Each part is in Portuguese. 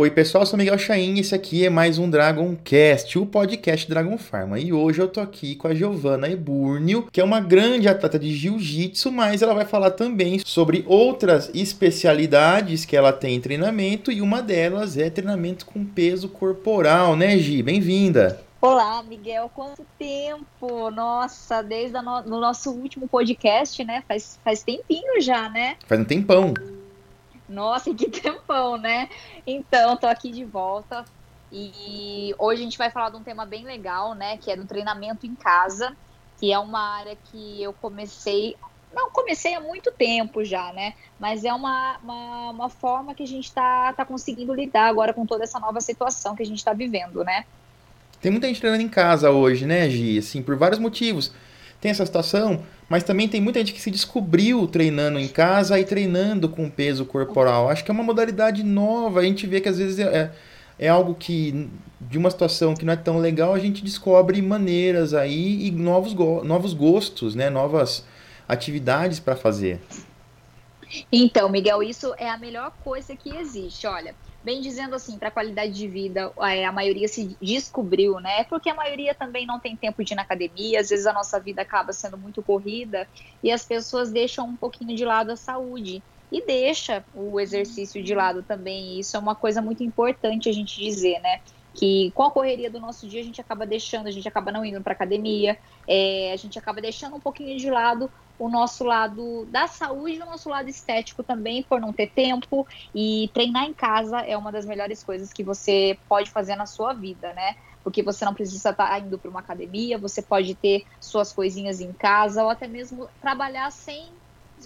Oi pessoal, eu sou Miguel Chain e esse aqui é mais um Dragon Cast, o podcast Dragon Pharma. E hoje eu tô aqui com a Giovanna Eburnio, que é uma grande atleta de jiu-jitsu, mas ela vai falar também sobre outras especialidades que ela tem em treinamento e uma delas é treinamento com peso corporal, né, Gi? Bem-vinda! Olá, Miguel, quanto tempo! Nossa, desde o no nosso último podcast, né? Faz, faz tempinho já, né? Faz um tempão. Nossa, que tempão, né? Então, tô aqui de volta e hoje a gente vai falar de um tema bem legal, né? Que é do treinamento em casa, que é uma área que eu comecei. Não, comecei há muito tempo já, né? Mas é uma, uma, uma forma que a gente tá, tá conseguindo lidar agora com toda essa nova situação que a gente está vivendo, né? Tem muita gente treinando em casa hoje, né, Gi? Assim, por vários motivos tem essa situação, mas também tem muita gente que se descobriu treinando em casa e treinando com peso corporal. Acho que é uma modalidade nova. A gente vê que às vezes é, é, é algo que, de uma situação que não é tão legal, a gente descobre maneiras aí e novos, go novos gostos, né? novas atividades para fazer. Então, Miguel, isso é a melhor coisa que existe. Olha, bem dizendo assim, para a qualidade de vida, é, a maioria se descobriu, né? Porque a maioria também não tem tempo de ir na academia, às vezes a nossa vida acaba sendo muito corrida e as pessoas deixam um pouquinho de lado a saúde e deixa o exercício de lado também. Isso é uma coisa muito importante a gente dizer, né? Que com a correria do nosso dia a gente acaba deixando, a gente acaba não indo para academia, é, a gente acaba deixando um pouquinho de lado o nosso lado da saúde e o nosso lado estético também, por não ter tempo. E treinar em casa é uma das melhores coisas que você pode fazer na sua vida, né? Porque você não precisa estar indo para uma academia, você pode ter suas coisinhas em casa, ou até mesmo trabalhar sem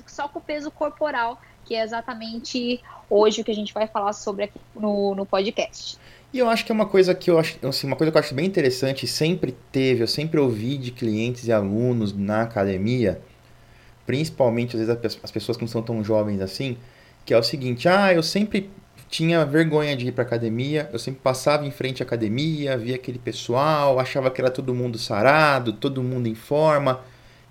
só com o peso corporal, que é exatamente hoje o que a gente vai falar sobre aqui no, no podcast. E eu acho que é uma coisa que eu acho, assim, uma coisa que eu acho bem interessante, sempre teve, eu sempre ouvi de clientes e alunos na academia, principalmente às vezes as pessoas que não são tão jovens assim, que é o seguinte: ah, eu sempre tinha vergonha de ir para academia, eu sempre passava em frente à academia, via aquele pessoal, achava que era todo mundo sarado, todo mundo em forma,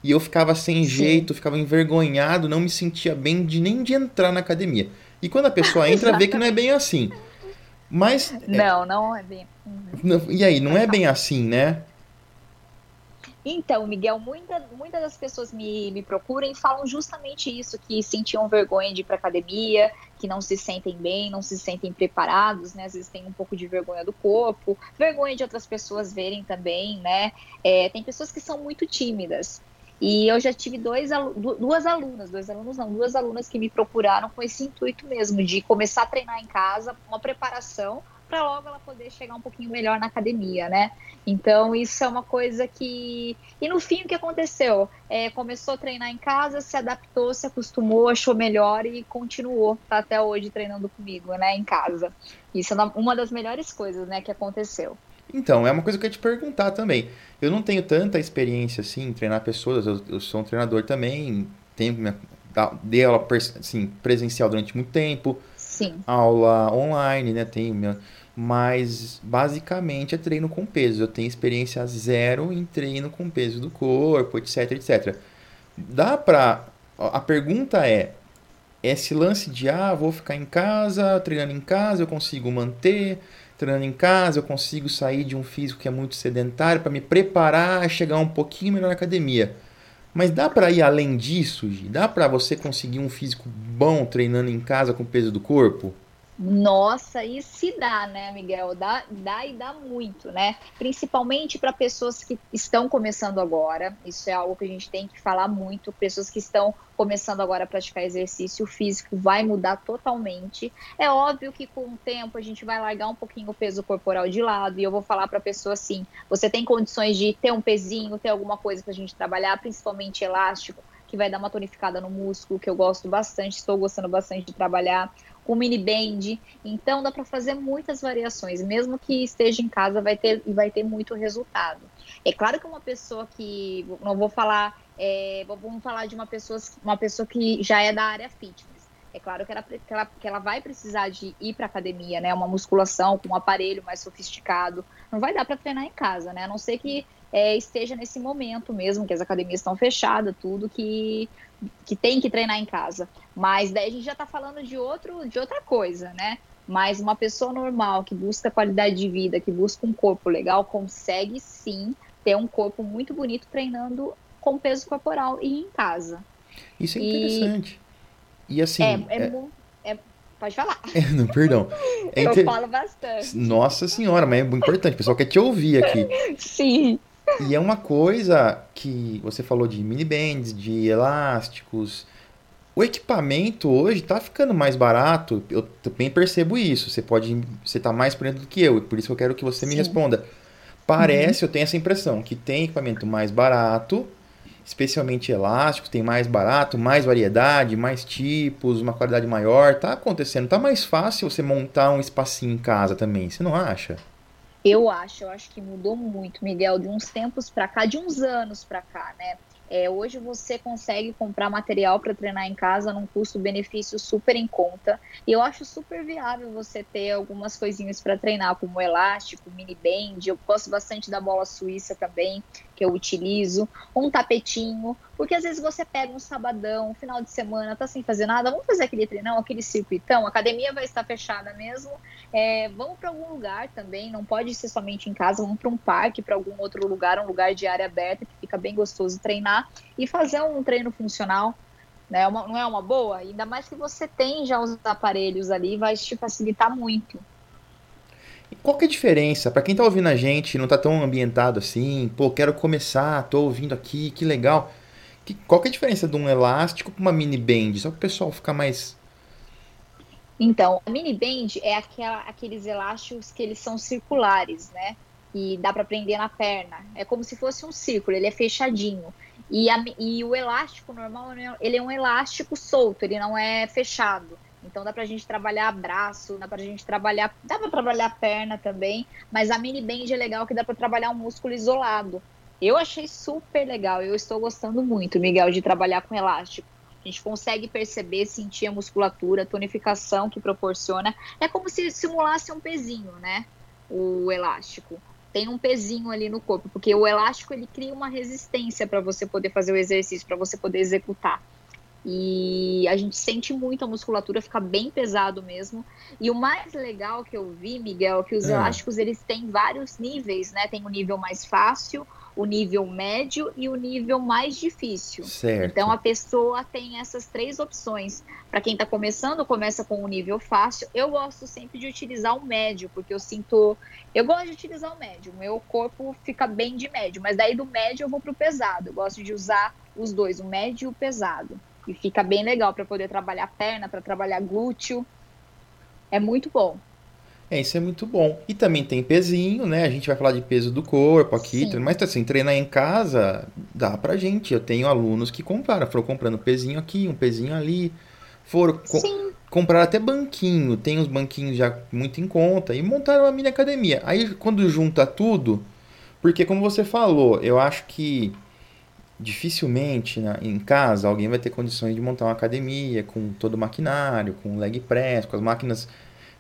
e eu ficava sem Sim. jeito, ficava envergonhado, não me sentia bem de nem de entrar na academia. E quando a pessoa entra, vê que não é bem assim. Mas é não, não é bem. Uhum. E aí, não é bem assim, né? Então, Miguel, muita, muitas das pessoas me, me procuram e falam justamente isso, que sentiam vergonha de ir para academia, que não se sentem bem, não se sentem preparados, né? Às vezes tem um pouco de vergonha do corpo, vergonha de outras pessoas verem também, né? É, tem pessoas que são muito tímidas. E eu já tive dois, duas alunas, dois alunos não, duas alunas que me procuraram com esse intuito mesmo, de começar a treinar em casa, uma preparação para logo ela poder chegar um pouquinho melhor na academia, né? Então isso é uma coisa que. E no fim o que aconteceu? É, começou a treinar em casa, se adaptou, se acostumou, achou melhor e continuou, tá até hoje treinando comigo, né? Em casa. Isso é uma das melhores coisas, né, que aconteceu. Então, é uma coisa que eu ia te perguntar também. Eu não tenho tanta experiência assim em treinar pessoas, eu, eu sou um treinador também, tenho minha, dei aula assim, presencial durante muito tempo. Sim. Aula online, né? Tenho minha mas basicamente é treino com peso. Eu tenho experiência zero em treino com peso do corpo, etc, etc. Dá pra. A pergunta é: esse lance de ah, vou ficar em casa, treinando em casa, eu consigo manter, treinando em casa, eu consigo sair de um físico que é muito sedentário para me preparar a chegar um pouquinho melhor na academia. Mas dá para ir além disso, Gi? Dá para você conseguir um físico bom treinando em casa com peso do corpo? Nossa, e se dá, né, Miguel? Dá, dá e dá muito, né? Principalmente para pessoas que estão começando agora. Isso é algo que a gente tem que falar muito. Pessoas que estão começando agora a praticar exercício físico vai mudar totalmente. É óbvio que com o tempo a gente vai largar um pouquinho o peso corporal de lado. E eu vou falar para a pessoa assim: você tem condições de ter um pezinho, ter alguma coisa para a gente trabalhar, principalmente elástico que vai dar uma tonificada no músculo, que eu gosto bastante, estou gostando bastante de trabalhar com mini band. Então dá para fazer muitas variações, mesmo que esteja em casa, vai ter vai ter muito resultado. É claro que uma pessoa que não vou falar, é, vamos falar de uma pessoa uma pessoa que já é da área fitness. É claro que ela, que ela, que ela vai precisar de ir para academia, né? Uma musculação com um aparelho mais sofisticado. Não vai dar para treinar em casa, né? A não ser que é, esteja nesse momento mesmo, que as academias estão fechadas, tudo que que tem que treinar em casa. Mas daí a gente já está falando de, outro, de outra coisa, né? Mas uma pessoa normal que busca qualidade de vida, que busca um corpo legal, consegue sim ter um corpo muito bonito treinando com peso corporal e em casa. Isso é interessante. E, assim. É, é, é... é pode falar. não, perdão. É inter... Eu falo bastante. Nossa senhora, mas é muito importante. O pessoal quer te ouvir aqui. Sim. E é uma coisa que você falou de mini bands, de elásticos. O equipamento hoje está ficando mais barato. Eu também percebo isso. Você pode, você tá mais por dentro do que eu, por isso eu quero que você Sim. me responda. Parece, uhum. eu tenho essa impressão, que tem equipamento mais barato, especialmente elástico, tem mais barato, mais variedade, mais tipos, uma qualidade maior. Tá acontecendo, tá mais fácil você montar um espacinho em casa também, você não acha? Eu acho, eu acho que mudou muito, Miguel, de uns tempos para cá, de uns anos para cá, né? É, hoje você consegue comprar material para treinar em casa num custo-benefício super em conta. E eu acho super viável você ter algumas coisinhas para treinar, como elástico, mini band. Eu gosto bastante da bola suíça também, que eu utilizo. Um tapetinho, porque às vezes você pega um sabadão, um final de semana, tá sem fazer nada, vamos fazer aquele treinão, aquele circuitão. A academia vai estar fechada mesmo. É, vamos para algum lugar também, não pode ser somente em casa, vamos para um parque, para algum outro lugar, um lugar de área aberta que fica bem gostoso treinar e fazer um treino funcional. Né? Uma, não é uma boa? Ainda mais que você tem já os aparelhos ali, vai te facilitar muito. Qual que é a diferença? Para quem tá ouvindo a gente, não tá tão ambientado assim, pô, quero começar, tô ouvindo aqui, que legal. Que, qual que é a diferença de um elástico para uma mini band? Só para o pessoal ficar mais. Então, a mini band é aquela, aqueles elásticos que eles são circulares, né? E dá para prender na perna. É como se fosse um círculo, ele é fechadinho. E, a, e o elástico normal, ele é um elástico solto, ele não é fechado. Então dá pra gente trabalhar braço, dá pra gente trabalhar, dá pra trabalhar perna também, mas a mini band é legal que dá pra trabalhar um músculo isolado. Eu achei super legal, eu estou gostando muito, Miguel, de trabalhar com elástico. A gente consegue perceber, sentir a musculatura, a tonificação que proporciona. É como se simulasse um pezinho, né? O elástico. Tem um pezinho ali no corpo, porque o elástico ele cria uma resistência para você poder fazer o exercício, para você poder executar. E a gente sente muito a musculatura, fica bem pesado mesmo. E o mais legal que eu vi, Miguel, é que os é. elásticos eles têm vários níveis, né? Tem o um nível mais fácil, o nível médio e o nível mais difícil. Certo. Então a pessoa tem essas três opções. Para quem está começando, começa com o nível fácil. Eu gosto sempre de utilizar o médio, porque eu sinto. Eu gosto de utilizar o médio. O meu corpo fica bem de médio, mas daí do médio eu vou para o pesado. Eu gosto de usar os dois, o médio e o pesado. E fica bem legal para poder trabalhar perna, para trabalhar glúteo. É muito bom. É, isso é muito bom. E também tem pezinho, né? A gente vai falar de peso do corpo aqui, Sim. mas assim, treinar em casa dá pra gente. Eu tenho alunos que compraram, foram comprando pezinho aqui, um pezinho ali, foram co comprar até banquinho, tem os banquinhos já muito em conta e montaram uma mini academia. Aí quando junta tudo, porque como você falou, eu acho que dificilmente na, em casa alguém vai ter condições de montar uma academia com todo o maquinário, com leg press, com as máquinas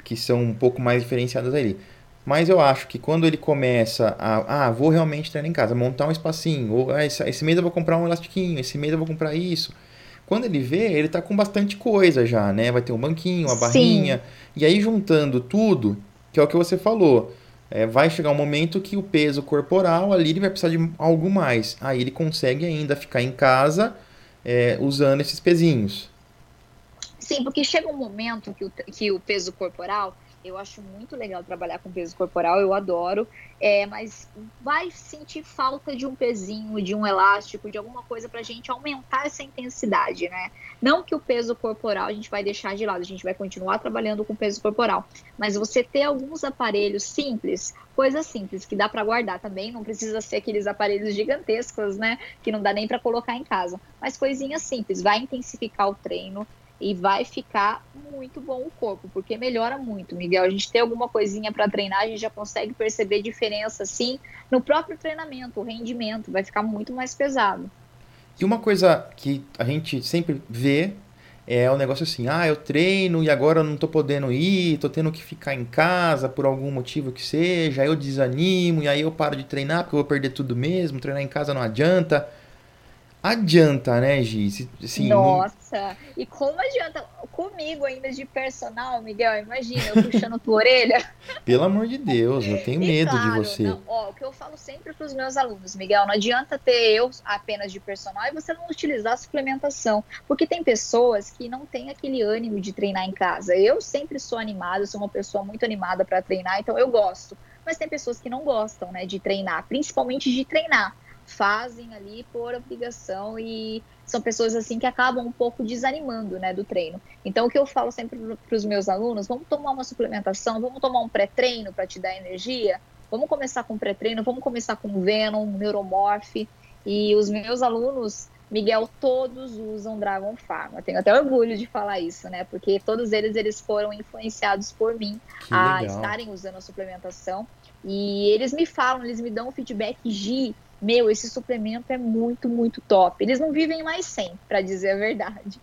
que são um pouco mais diferenciadas ali. Mas eu acho que quando ele começa a, ah, vou realmente treinar em casa, montar um espacinho, ou ah, esse, esse mês eu vou comprar um elastiquinho, esse mês eu vou comprar isso. Quando ele vê, ele tá com bastante coisa já, né? Vai ter um banquinho, uma barrinha. Sim. E aí juntando tudo, que é o que você falou, é, vai chegar um momento que o peso corporal ali ele vai precisar de algo mais. Aí ele consegue ainda ficar em casa é, usando esses pezinhos. Sim, porque chega um momento que o, que o peso corporal, eu acho muito legal trabalhar com peso corporal, eu adoro, é, mas vai sentir falta de um pezinho, de um elástico, de alguma coisa para a gente aumentar essa intensidade, né? Não que o peso corporal a gente vai deixar de lado, a gente vai continuar trabalhando com peso corporal, mas você ter alguns aparelhos simples, coisas simples que dá para guardar também, não precisa ser aqueles aparelhos gigantescos, né? Que não dá nem para colocar em casa, mas coisinhas simples, vai intensificar o treino, e vai ficar muito bom o corpo, porque melhora muito, Miguel. A gente tem alguma coisinha para treinar, a gente já consegue perceber diferença assim no próprio treinamento, o rendimento vai ficar muito mais pesado. E uma coisa que a gente sempre vê é o um negócio assim, ah, eu treino e agora não tô podendo ir, tô tendo que ficar em casa por algum motivo que seja, aí eu desanimo e aí eu paro de treinar porque eu vou perder tudo mesmo, treinar em casa não adianta. Adianta, né, Gi? Assim, Nossa, não... e como adianta? Comigo ainda de personal, Miguel, imagina, eu puxando tua orelha. Pelo amor de Deus, eu tenho medo claro, de você. Não, ó, o que eu falo sempre para os meus alunos, Miguel, não adianta ter eu apenas de personal e você não utilizar a suplementação, porque tem pessoas que não têm aquele ânimo de treinar em casa. Eu sempre sou animada, sou uma pessoa muito animada para treinar, então eu gosto. Mas tem pessoas que não gostam, né, de treinar, principalmente de treinar fazem ali por obrigação e são pessoas assim que acabam um pouco desanimando, né, do treino. Então o que eu falo sempre para os meus alunos, vamos tomar uma suplementação, vamos tomar um pré-treino para te dar energia, vamos começar com pré-treino, vamos começar com Venom, Neuromorph e os meus alunos Miguel, todos usam Dragon Pharma. Tenho até orgulho de falar isso, né? Porque todos eles eles foram influenciados por mim que a legal. estarem usando a suplementação. E eles me falam, eles me dão um feedback G meu, esse suplemento é muito, muito top. Eles não vivem mais sem, para dizer a verdade.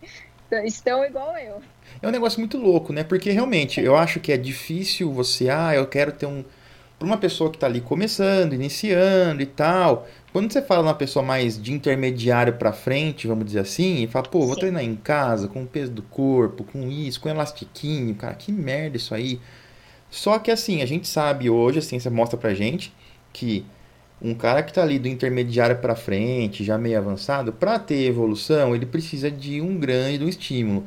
Então, estão igual eu. É um negócio muito louco, né? Porque realmente eu acho que é difícil você, ah, eu quero ter um. Para uma pessoa que está ali começando, iniciando e tal, quando você fala uma pessoa mais de intermediário para frente, vamos dizer assim, e fala, pô, vou Sim. treinar em casa, com o peso do corpo, com isso, com elastiquinho, cara, que merda isso aí. Só que assim, a gente sabe hoje, a ciência mostra pra gente que um cara que está ali do intermediário para frente, já meio avançado, para ter evolução, ele precisa de um grande um estímulo.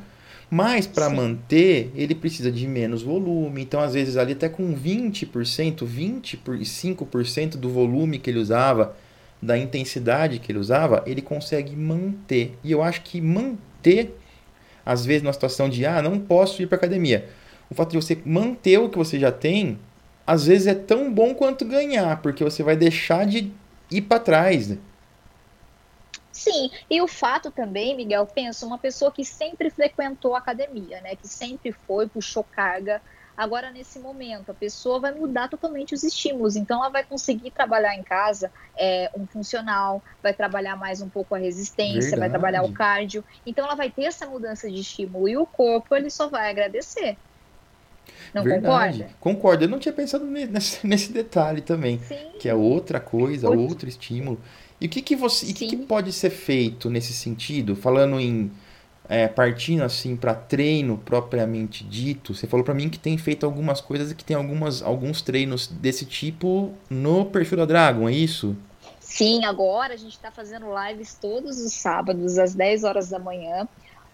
Mas para manter, ele precisa de menos volume. Então, às vezes, ali até com 20%, 25% do volume que ele usava, da intensidade que ele usava, ele consegue manter. E eu acho que manter, às vezes, numa situação de, ah, não posso ir para academia. O fato de você manter o que você já tem às vezes é tão bom quanto ganhar, porque você vai deixar de ir para trás. Né? Sim, e o fato também, Miguel, pensa, uma pessoa que sempre frequentou a academia, né, que sempre foi, puxou carga, agora nesse momento a pessoa vai mudar totalmente os estímulos, então ela vai conseguir trabalhar em casa é, um funcional, vai trabalhar mais um pouco a resistência, Verdade. vai trabalhar o cardio, então ela vai ter essa mudança de estímulo e o corpo ele só vai agradecer. Não Verdade. concorda? Concordo. Eu não tinha pensado nesse, nesse detalhe também. Sim. Que é outra coisa, outro, outro estímulo. E o que, que você. E que, que pode ser feito nesse sentido? Falando em. É, partindo assim para treino propriamente dito, você falou para mim que tem feito algumas coisas e que tem algumas, alguns treinos desse tipo no perfil da Dragon, é isso? Sim, agora a gente está fazendo lives todos os sábados às 10 horas da manhã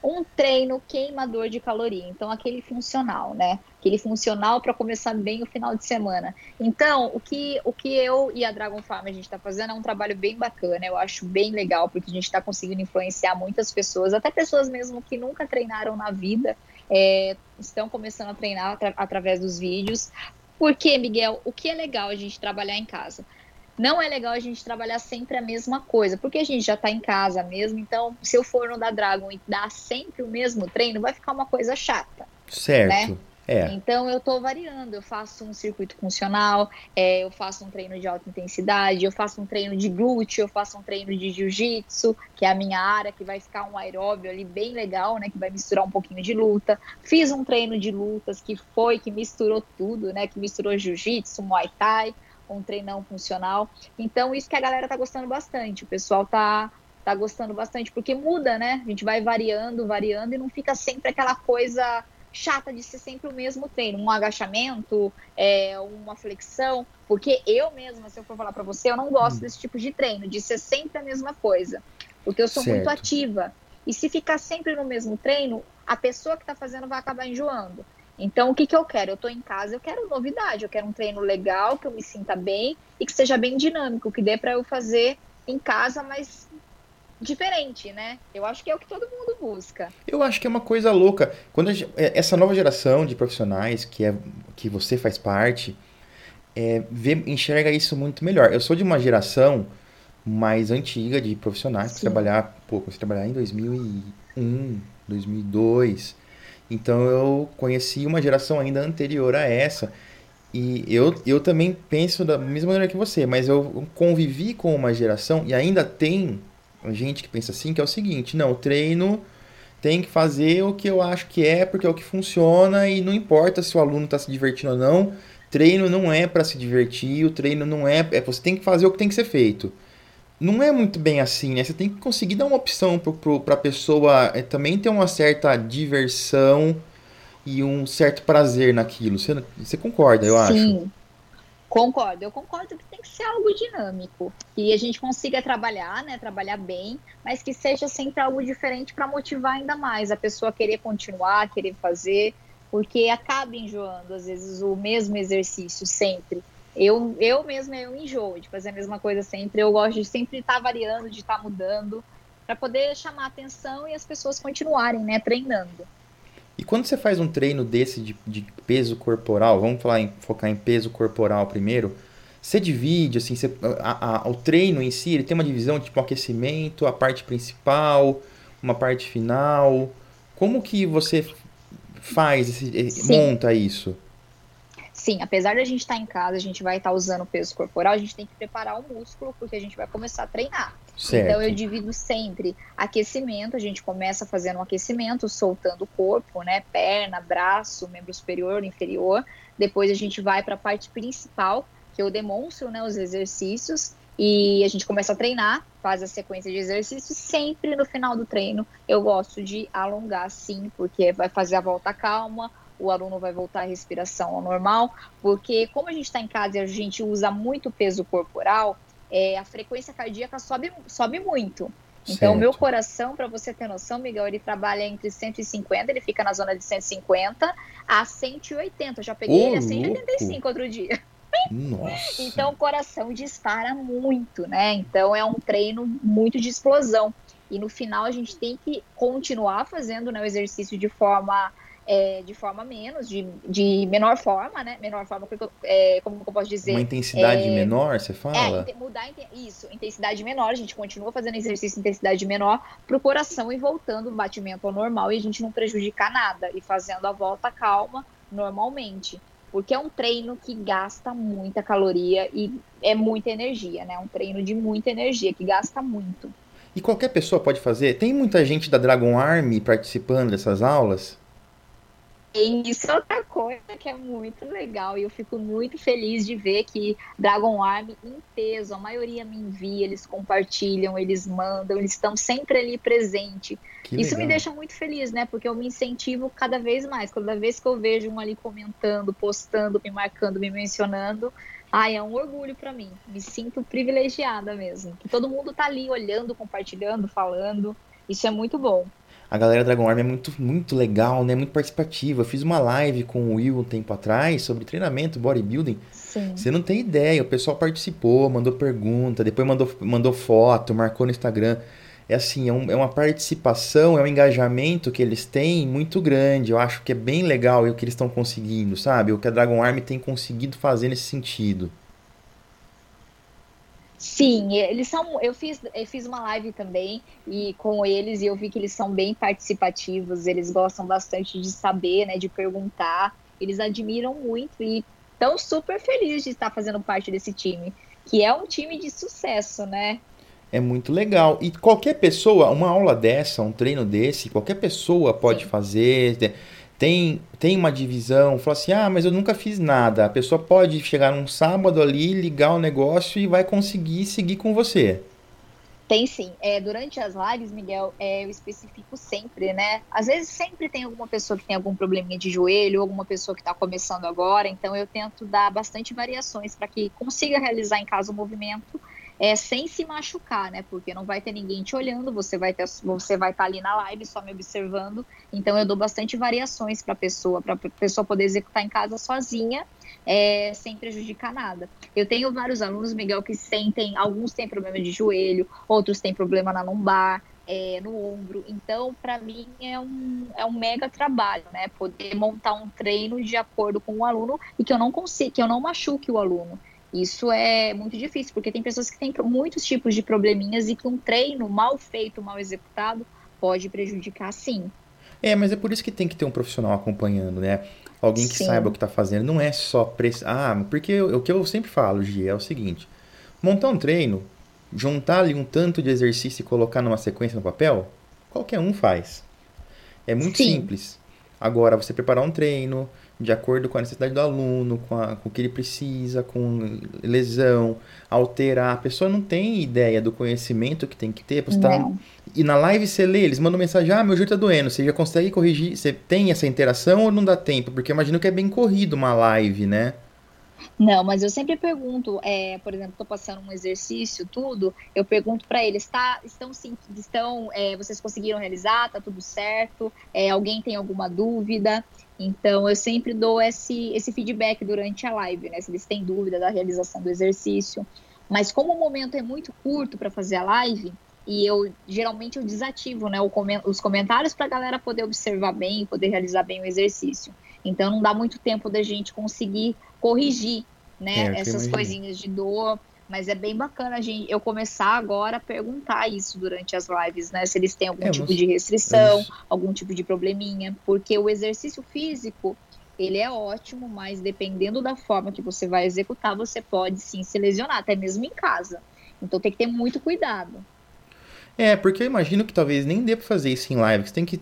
um treino queimador de caloria, então aquele funcional, né? Aquele funcional para começar bem o final de semana. Então, o que, o que eu e a Dragon Farm a gente está fazendo é um trabalho bem bacana, eu acho bem legal, porque a gente está conseguindo influenciar muitas pessoas, até pessoas mesmo que nunca treinaram na vida, é, estão começando a treinar atra através dos vídeos. Porque, Miguel, o que é legal a gente trabalhar em casa? Não é legal a gente trabalhar sempre a mesma coisa, porque a gente já está em casa mesmo, então se eu for no da Dragon e dar sempre o mesmo treino, vai ficar uma coisa chata. Certo. Né? É. Então eu estou variando, eu faço um circuito funcional, é, eu faço um treino de alta intensidade, eu faço um treino de glúteo, eu faço um treino de jiu-jitsu, que é a minha área, que vai ficar um aeróbio ali bem legal, né? Que vai misturar um pouquinho de luta. Fiz um treino de lutas que foi, que misturou tudo, né? Que misturou jiu-jitsu, muay thai um treinão funcional. Então, isso que a galera tá gostando bastante. O pessoal tá, tá gostando bastante, porque muda, né? A gente vai variando, variando e não fica sempre aquela coisa chata de ser sempre o mesmo treino, um agachamento, é, uma flexão, porque eu mesma, se eu for falar para você, eu não gosto hum. desse tipo de treino, de ser sempre a mesma coisa, porque eu sou certo. muito ativa. E se ficar sempre no mesmo treino, a pessoa que está fazendo vai acabar enjoando. Então, o que, que eu quero? Eu estou em casa, eu quero novidade, eu quero um treino legal, que eu me sinta bem e que seja bem dinâmico, que dê para eu fazer em casa, mas diferente, né? Eu acho que é o que todo mundo busca. Eu acho que é uma coisa louca. Quando gente, é, essa nova geração de profissionais que é que você faz parte, é, vê, enxerga isso muito melhor. Eu sou de uma geração mais antiga de profissionais que trabalhar, pô, você trabalhar em 2001, 2002, então eu conheci uma geração ainda anterior a essa. E eu, eu também penso da mesma maneira que você, mas eu convivi com uma geração e ainda tem gente que pensa assim, que é o seguinte, não, o treino tem que fazer o que eu acho que é, porque é o que funciona e não importa se o aluno está se divertindo ou não. Treino não é para se divertir, o treino não é, é, você tem que fazer o que tem que ser feito. Não é muito bem assim, né? Você tem que conseguir dar uma opção para a pessoa é, também ter uma certa diversão e um certo prazer naquilo. Você, você concorda, eu Sim. acho? Sim, concordo. Eu concordo que tem que ser algo dinâmico, que a gente consiga trabalhar, né? Trabalhar bem, mas que seja sempre algo diferente para motivar ainda mais a pessoa a querer continuar, querer fazer, porque acaba enjoando às vezes o mesmo exercício sempre. Eu, eu mesma eu enjoo de fazer a mesma coisa sempre. Eu gosto de sempre estar tá variando, de estar tá mudando, para poder chamar atenção e as pessoas continuarem, né, treinando. E quando você faz um treino desse de, de peso corporal, vamos falar em, focar em peso corporal primeiro, você divide, assim, você, a, a, o treino em si, ele tem uma divisão, tipo, um aquecimento, a parte principal, uma parte final. Como que você faz, esse, monta isso? Sim, apesar de a gente estar tá em casa, a gente vai estar tá usando peso corporal, a gente tem que preparar o músculo, porque a gente vai começar a treinar. Certo. Então eu divido sempre aquecimento, a gente começa fazendo um aquecimento, soltando o corpo, né? Perna, braço, membro superior, inferior. Depois a gente vai para a parte principal, que eu demonstro né, os exercícios. E a gente começa a treinar, faz a sequência de exercícios. Sempre no final do treino eu gosto de alongar sim, porque vai fazer a volta calma, o aluno vai voltar à respiração ao normal, porque como a gente está em casa e a gente usa muito peso corporal, é, a frequência cardíaca sobe, sobe muito. Então, o meu coração, para você ter noção, Miguel, ele trabalha entre 150, ele fica na zona de 150 a 180. Eu já peguei Ô, ele a 185 louco. outro dia. Nossa. então, o coração dispara muito, né? Então, é um treino muito de explosão. E no final, a gente tem que continuar fazendo né, o exercício de forma é, de forma menos, de, de menor forma, né? Menor forma, é, como eu posso dizer? Uma intensidade é, menor, você fala? É, mudar isso, intensidade menor, a gente continua fazendo exercício intensidade menor para o coração e voltando o batimento ao normal e a gente não prejudicar nada e fazendo a volta calma normalmente. Porque é um treino que gasta muita caloria e é muita energia, né? Um treino de muita energia, que gasta muito. E qualquer pessoa pode fazer? Tem muita gente da Dragon Army participando dessas aulas? E isso é outra coisa que é muito legal e eu fico muito feliz de ver que Dragon Army em peso, a maioria me envia, eles compartilham, eles mandam, eles estão sempre ali presente. Que isso legal. me deixa muito feliz, né? Porque eu me incentivo cada vez mais. Cada vez que eu vejo um ali comentando, postando, me marcando, me mencionando, ai, é um orgulho para mim. Me sinto privilegiada mesmo. Que todo mundo tá ali olhando, compartilhando, falando. Isso é muito bom a galera Dragon Army é muito, muito legal, né? Muito participativa. Eu fiz uma live com o Will um tempo atrás sobre treinamento, bodybuilding. Sim. Você não tem ideia, o pessoal participou, mandou pergunta, depois mandou, mandou foto, marcou no Instagram. É assim, é, um, é uma participação, é um engajamento que eles têm muito grande. Eu acho que é bem legal o que eles estão conseguindo, sabe? O que a Dragon Army tem conseguido fazer nesse sentido. Sim, eles são. Eu fiz, eu fiz uma live também e com eles e eu vi que eles são bem participativos. Eles gostam bastante de saber, né, de perguntar. Eles admiram muito e estão super felizes de estar fazendo parte desse time, que é um time de sucesso, né? É muito legal. E qualquer pessoa, uma aula dessa, um treino desse, qualquer pessoa pode Sim. fazer tem, tem uma divisão, fala assim, ah, mas eu nunca fiz nada. A pessoa pode chegar num sábado ali, ligar o negócio e vai conseguir seguir com você. Tem sim. É, durante as lives, Miguel, é, eu especifico sempre, né? Às vezes sempre tem alguma pessoa que tem algum probleminha de joelho, alguma pessoa que está começando agora, então eu tento dar bastante variações para que consiga realizar em casa o movimento é, sem se machucar, né? Porque não vai ter ninguém te olhando, você vai ter, você vai estar tá ali na live só me observando. Então eu dou bastante variações para a pessoa, para a pessoa poder executar em casa sozinha, é, sem prejudicar nada. Eu tenho vários alunos, Miguel, que sentem, alguns têm problema de joelho, outros têm problema na lombar, é, no ombro. Então, para mim, é um, é um mega trabalho, né? Poder montar um treino de acordo com o aluno e que eu não consiga, que eu não machuque o aluno. Isso é muito difícil, porque tem pessoas que têm muitos tipos de probleminhas e que um treino mal feito, mal executado, pode prejudicar sim. É, mas é por isso que tem que ter um profissional acompanhando, né? Alguém que sim. saiba o que está fazendo. Não é só. Press... Ah, porque o que eu sempre falo, Gi, é o seguinte: montar um treino, juntar ali um tanto de exercício e colocar numa sequência no papel, qualquer um faz. É muito sim. simples. Agora, você preparar um treino, de acordo com a necessidade do aluno, com, a, com o que ele precisa, com lesão, alterar. A pessoa não tem ideia do conhecimento que tem que ter. Você tá, e na live você lê, eles mandam mensagem, ah, meu joelho tá doendo. Você já consegue corrigir? Você tem essa interação ou não dá tempo? Porque eu imagino que é bem corrido uma live, né? Não, mas eu sempre pergunto, é, por exemplo, estou passando um exercício, tudo, eu pergunto para eles, tá, estão, sim, estão, é, vocês conseguiram realizar, tá tudo certo? É, alguém tem alguma dúvida? Então, eu sempre dou esse, esse feedback durante a live, né? Se eles têm dúvida da realização do exercício. Mas como o momento é muito curto para fazer a live, e eu geralmente eu desativo né, os comentários para a galera poder observar bem e poder realizar bem o exercício. Então não dá muito tempo da gente conseguir corrigir né, é, essas coisinhas de dor, mas é bem bacana a gente, eu começar agora a perguntar isso durante as lives, né? Se eles têm algum é, tipo de restrição, algum tipo de probleminha. Porque o exercício físico, ele é ótimo, mas dependendo da forma que você vai executar, você pode sim se lesionar, até mesmo em casa. Então tem que ter muito cuidado. É, porque eu imagino que talvez nem dê pra fazer isso em live. Você tem que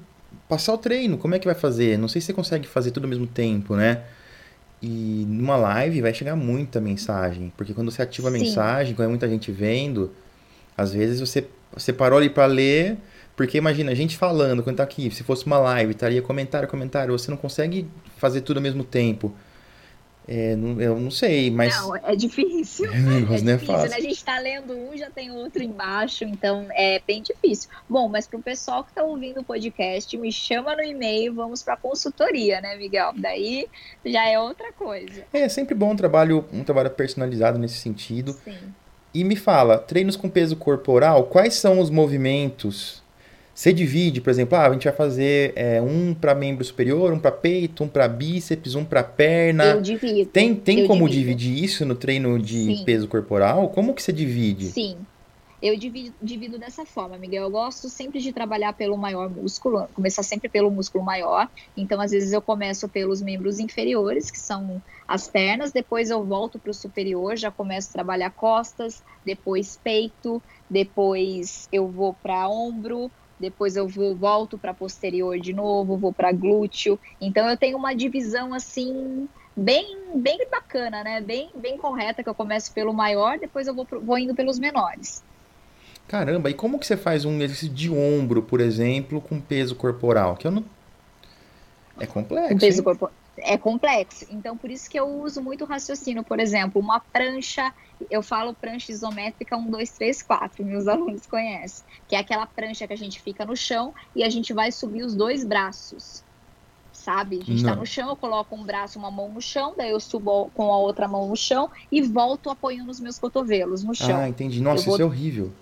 passar o treino. Como é que vai fazer? Não sei se você consegue fazer tudo ao mesmo tempo, né? E numa live vai chegar muita mensagem, porque quando você ativa a Sim. mensagem, quando é muita gente vendo, às vezes você, você parou ali para ler, porque imagina, a gente falando, quando tá aqui, se fosse uma live, estaria comentário, comentário, você não consegue fazer tudo ao mesmo tempo. É, não, eu não sei, mas. Não, é difícil. É, é, é difícil, né? A gente está lendo um, já tem outro embaixo, então é bem difícil. Bom, mas para o pessoal que está ouvindo o podcast, me chama no e-mail, vamos para consultoria, né, Miguel? Daí já é outra coisa. É, sempre bom um trabalho, um trabalho personalizado nesse sentido. Sim. E me fala, treinos com peso corporal, quais são os movimentos você divide, por exemplo, ah, a gente vai fazer é, um para membro superior, um para peito, um para bíceps, um para perna. Eu divido. Tem, tem eu como divido. dividir isso no treino de Sim. peso corporal? Como que você divide? Sim. Eu divido, divido, dessa forma, Miguel. Eu gosto sempre de trabalhar pelo maior músculo, começar sempre pelo músculo maior. Então, às vezes, eu começo pelos membros inferiores, que são as pernas, depois eu volto para o superior, já começo a trabalhar costas, depois peito, depois eu vou para ombro, depois eu vou volto para posterior de novo, vou para glúteo. Então eu tenho uma divisão assim bem bem bacana, né? Bem bem correta que eu começo pelo maior, depois eu vou, vou indo pelos menores. Caramba, e como que você faz um exercício de ombro, por exemplo, com peso corporal? Que eu não é complexo. Peso corporal é complexo. Então, por isso que eu uso muito raciocínio. Por exemplo, uma prancha, eu falo prancha isométrica 1, 2, 3, 4, meus alunos conhecem, que é aquela prancha que a gente fica no chão e a gente vai subir os dois braços. Sabe? A gente está no chão, eu coloco um braço, uma mão no chão, daí eu subo com a outra mão no chão e volto apoiando os meus cotovelos no chão. Ah, entendi. Nossa, vou... isso é horrível.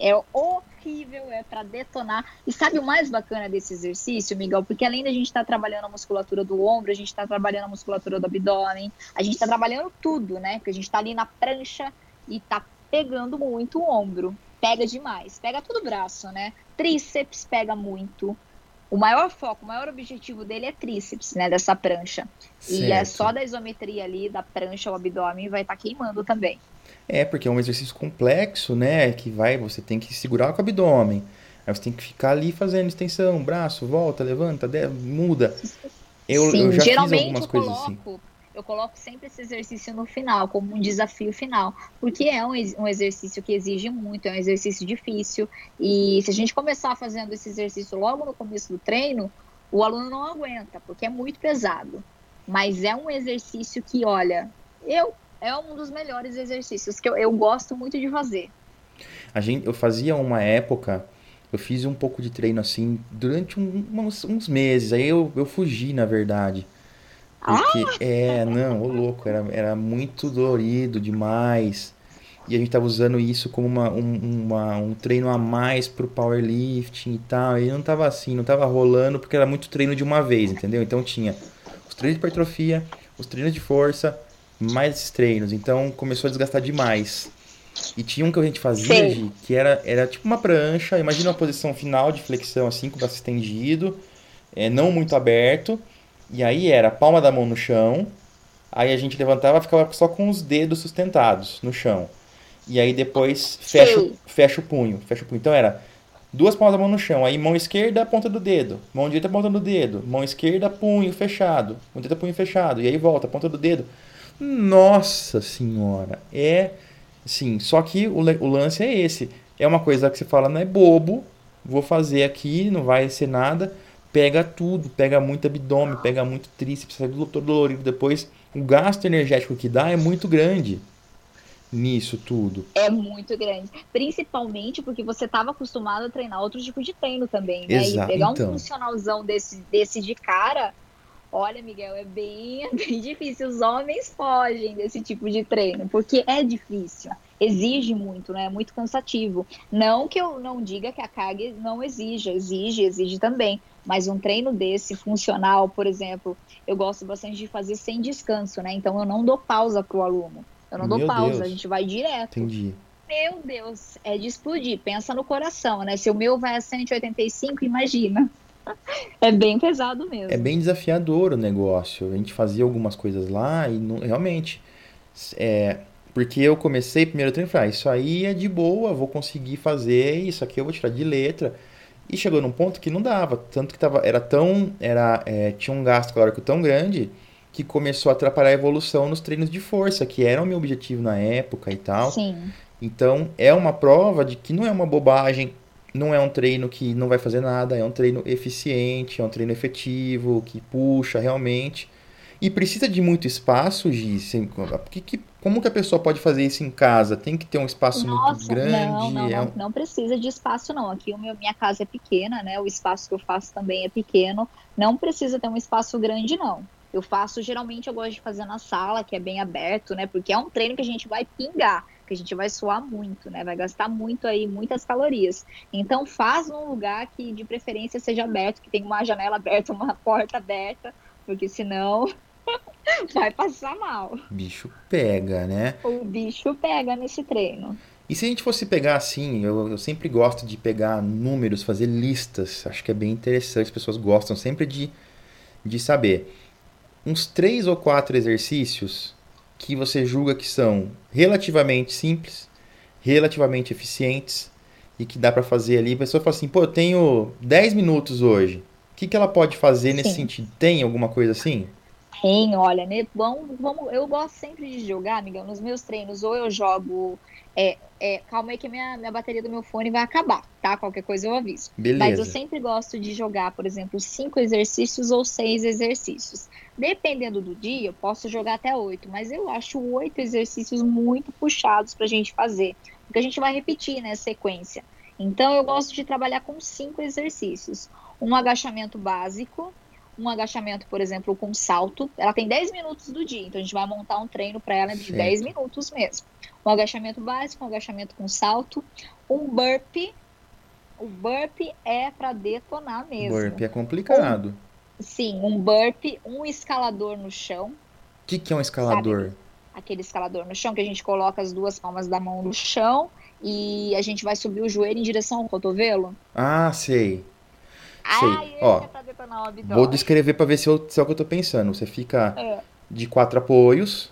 É horrível, é para detonar. E sabe o mais bacana desse exercício, Miguel? Porque além da gente estar tá trabalhando a musculatura do ombro, a gente está trabalhando a musculatura do abdômen, a gente está trabalhando tudo, né? Porque a gente está ali na prancha e está pegando muito o ombro. Pega demais, pega todo o braço, né? Tríceps pega muito. O maior foco, o maior objetivo dele é tríceps, né? Dessa prancha. Certo. E é só da isometria ali, da prancha, o abdômen vai estar tá queimando também. É, porque é um exercício complexo, né? Que vai, você tem que segurar com o abdômen. Aí você tem que ficar ali fazendo extensão, braço, volta, levanta, muda. Eu, Sim, eu já geralmente fiz algumas eu coisas assim. coloco, assim. Eu coloco sempre esse exercício no final, como um desafio final, porque é um, um exercício que exige muito, é um exercício difícil. E se a gente começar fazendo esse exercício logo no começo do treino, o aluno não aguenta, porque é muito pesado. Mas é um exercício que, olha, eu é um dos melhores exercícios que eu, eu gosto muito de fazer. A gente, eu fazia uma época, eu fiz um pouco de treino assim durante um, uns, uns, meses. Aí eu, eu fugi, na verdade. Porque, ah! é, não, ô louco, era, era muito dolorido demais. E a gente tava usando isso como uma, um, uma, um treino a mais pro powerlifting e tal. E não tava assim, não tava rolando porque era muito treino de uma vez, entendeu? Então tinha os treinos de hipertrofia, os treinos de força, mais esses treinos. Então começou a desgastar demais. E tinha um que a gente fazia, Gi, que era, era tipo uma prancha. Imagina uma posição final de flexão, assim, com o braço estendido, é, não muito aberto. E aí era palma da mão no chão. Aí a gente levantava e ficava só com os dedos sustentados no chão. E aí depois fecha, fecha o punho. Fecha o punho. Então era duas palmas da mão no chão. Aí mão esquerda, ponta do dedo. Mão direita, ponta do dedo. Mão esquerda, punho fechado. Mão direita, punho fechado. E aí volta, ponta do dedo. Nossa senhora, é sim. Só que o, o lance é esse. É uma coisa que você fala, não é bobo. Vou fazer aqui, não vai ser nada. Pega tudo, pega muito abdômen, pega muito tríceps, sai todo dolorido depois. O gasto energético que dá é muito grande nisso tudo? É muito grande. Principalmente porque você estava acostumado a treinar outro tipo de treino também, né? Exato, e pegar então. um funcionalzão desse, desse de cara, olha, Miguel, é bem, bem difícil. Os homens fogem desse tipo de treino, porque é difícil. Exige muito, né? É muito cansativo. Não que eu não diga que a carga não exija, exige, exige também. Mas um treino desse, funcional, por exemplo, eu gosto bastante de fazer sem descanso, né? Então eu não dou pausa para o aluno. Eu não Meu dou pausa, Deus. a gente vai direto. Entendi. Meu Deus, é de explodir. Pensa no coração, né? Se o meu vai a 185, imagina. É bem pesado mesmo. É bem desafiador o negócio. A gente fazia algumas coisas lá e não- realmente. É, porque eu comecei primeiro treino e falei, ah, isso aí é de boa, vou conseguir fazer, isso aqui eu vou tirar de letra. E chegou num ponto que não dava. Tanto que tava, era tão. Era, é, tinha um gasto calórico tão grande que começou a atrapalhar a evolução nos treinos de força, que era o meu objetivo na época e tal. Sim, Então, é uma prova de que não é uma bobagem, não é um treino que não vai fazer nada, é um treino eficiente, é um treino efetivo, que puxa realmente. E precisa de muito espaço, Gi? Sem- que- que- como que a pessoa pode fazer isso em casa? Tem que ter um espaço muito Nossa, grande? não, não, é não, um- não precisa de espaço, não. Aqui o meu, minha casa é pequena, né? O espaço que eu faço também é pequeno. Não precisa ter um espaço grande, não. Eu faço, geralmente, eu gosto de fazer na sala, que é bem aberto, né? Porque é um treino que a gente vai pingar, que a gente vai suar muito, né? Vai gastar muito aí, muitas calorias. Então, faz num lugar que, de preferência, seja aberto, que tenha uma janela aberta, uma porta aberta, porque senão vai passar mal. bicho pega, né? O bicho pega nesse treino. E se a gente fosse pegar assim, eu, eu sempre gosto de pegar números, fazer listas, acho que é bem interessante, as pessoas gostam sempre de, de saber. Uns três ou quatro exercícios que você julga que são relativamente simples, relativamente eficientes e que dá pra fazer ali. A pessoa fala assim, pô, eu tenho 10 minutos hoje. O que, que ela pode fazer nesse Sim. sentido? Tem alguma coisa assim? Tem, olha, né? Vamos, vamos, eu gosto sempre de jogar, amigão, nos meus treinos, ou eu jogo. É, é, calma aí que minha, minha bateria do meu fone vai acabar, tá? Qualquer coisa eu aviso. Mas eu Beleza. sempre gosto de jogar, por exemplo, cinco exercícios ou seis exercícios. Dependendo do dia, eu posso jogar até oito, mas eu acho oito exercícios muito puxados pra gente fazer. Porque a gente vai repetir, né, sequência. Então eu gosto de trabalhar com cinco exercícios. Um agachamento básico, um agachamento, por exemplo, com salto. Ela tem 10 minutos do dia, então a gente vai montar um treino para ela de Certo. 10 minutos mesmo. Um agachamento básico, um agachamento com salto, um burpee. O burpee é para detonar mesmo. Burpee é complicado. Sim, um burpee, um escalador no chão, O que, que é um escalador? aquele escalador no chão que a gente coloca as duas palmas da mão no chão e a gente vai subir o joelho em direção ao cotovelo. Ah, sei. Ah, Ó, o. Vou descrever pra ver se, eu, se é o que eu tô pensando. Você fica É. de quatro apoios.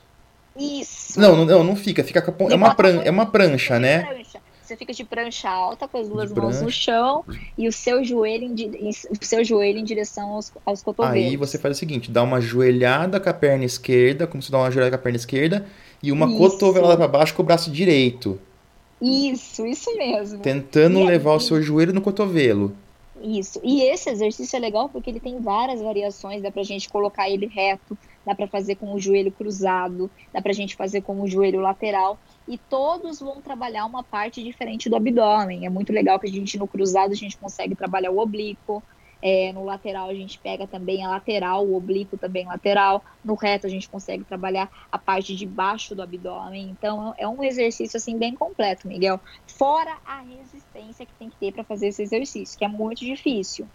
Isso. Não, não, não, fica. Fica com é uma, pran, é uma prancha, de né? prancha. Você fica de prancha alta com as duas De mãos no prancha. chão e o seu joelho em, o seu joelho em direção aos, aos cotovelos. Aí você faz o seguinte: dá uma joelhada com a perna esquerda, como se dá uma joelhada com a perna esquerda, e uma Isso. cotovelada pra baixo com o braço direito, Isso, isso mesmo. tentando E levar o aí? seu joelho no cotovelo. Isso. E esse exercício é legal porque ele tem várias variações, dá pra gente colocar ele reto, dá pra fazer com o joelho cruzado, dá pra gente fazer com o joelho lateral. E todos vão trabalhar uma parte diferente do abdômen. É muito legal que a gente no cruzado a gente consegue trabalhar o oblíquo. É, no lateral a gente pega também a lateral, o oblíquo também lateral. No reto a gente consegue trabalhar a parte de baixo do abdômen. Então é um exercício assim bem completo, Miguel. Fora a resistência que tem que ter para fazer esse exercício, que é muito difícil.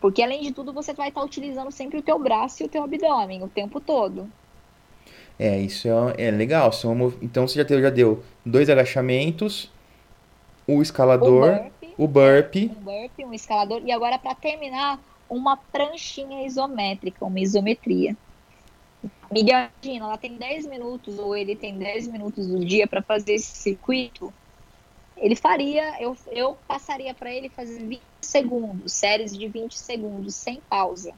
Porque além de tudo você vai estar utilizando sempre o teu braço e o teu abdômen o tempo todo. É, isso é, é legal. Então você já deu, já deu dois agachamentos, o escalador, o burpee. um um escalador e agora para terminar uma pranchinha isométrica, uma isometria. Miguel, imagina, ela tem 10 minutos ou ele tem 10 minutos do dia para fazer esse circuito. ele faria, eu, eu passaria para ele fazer 20 segundos, séries de 20 segundos, sem pausa.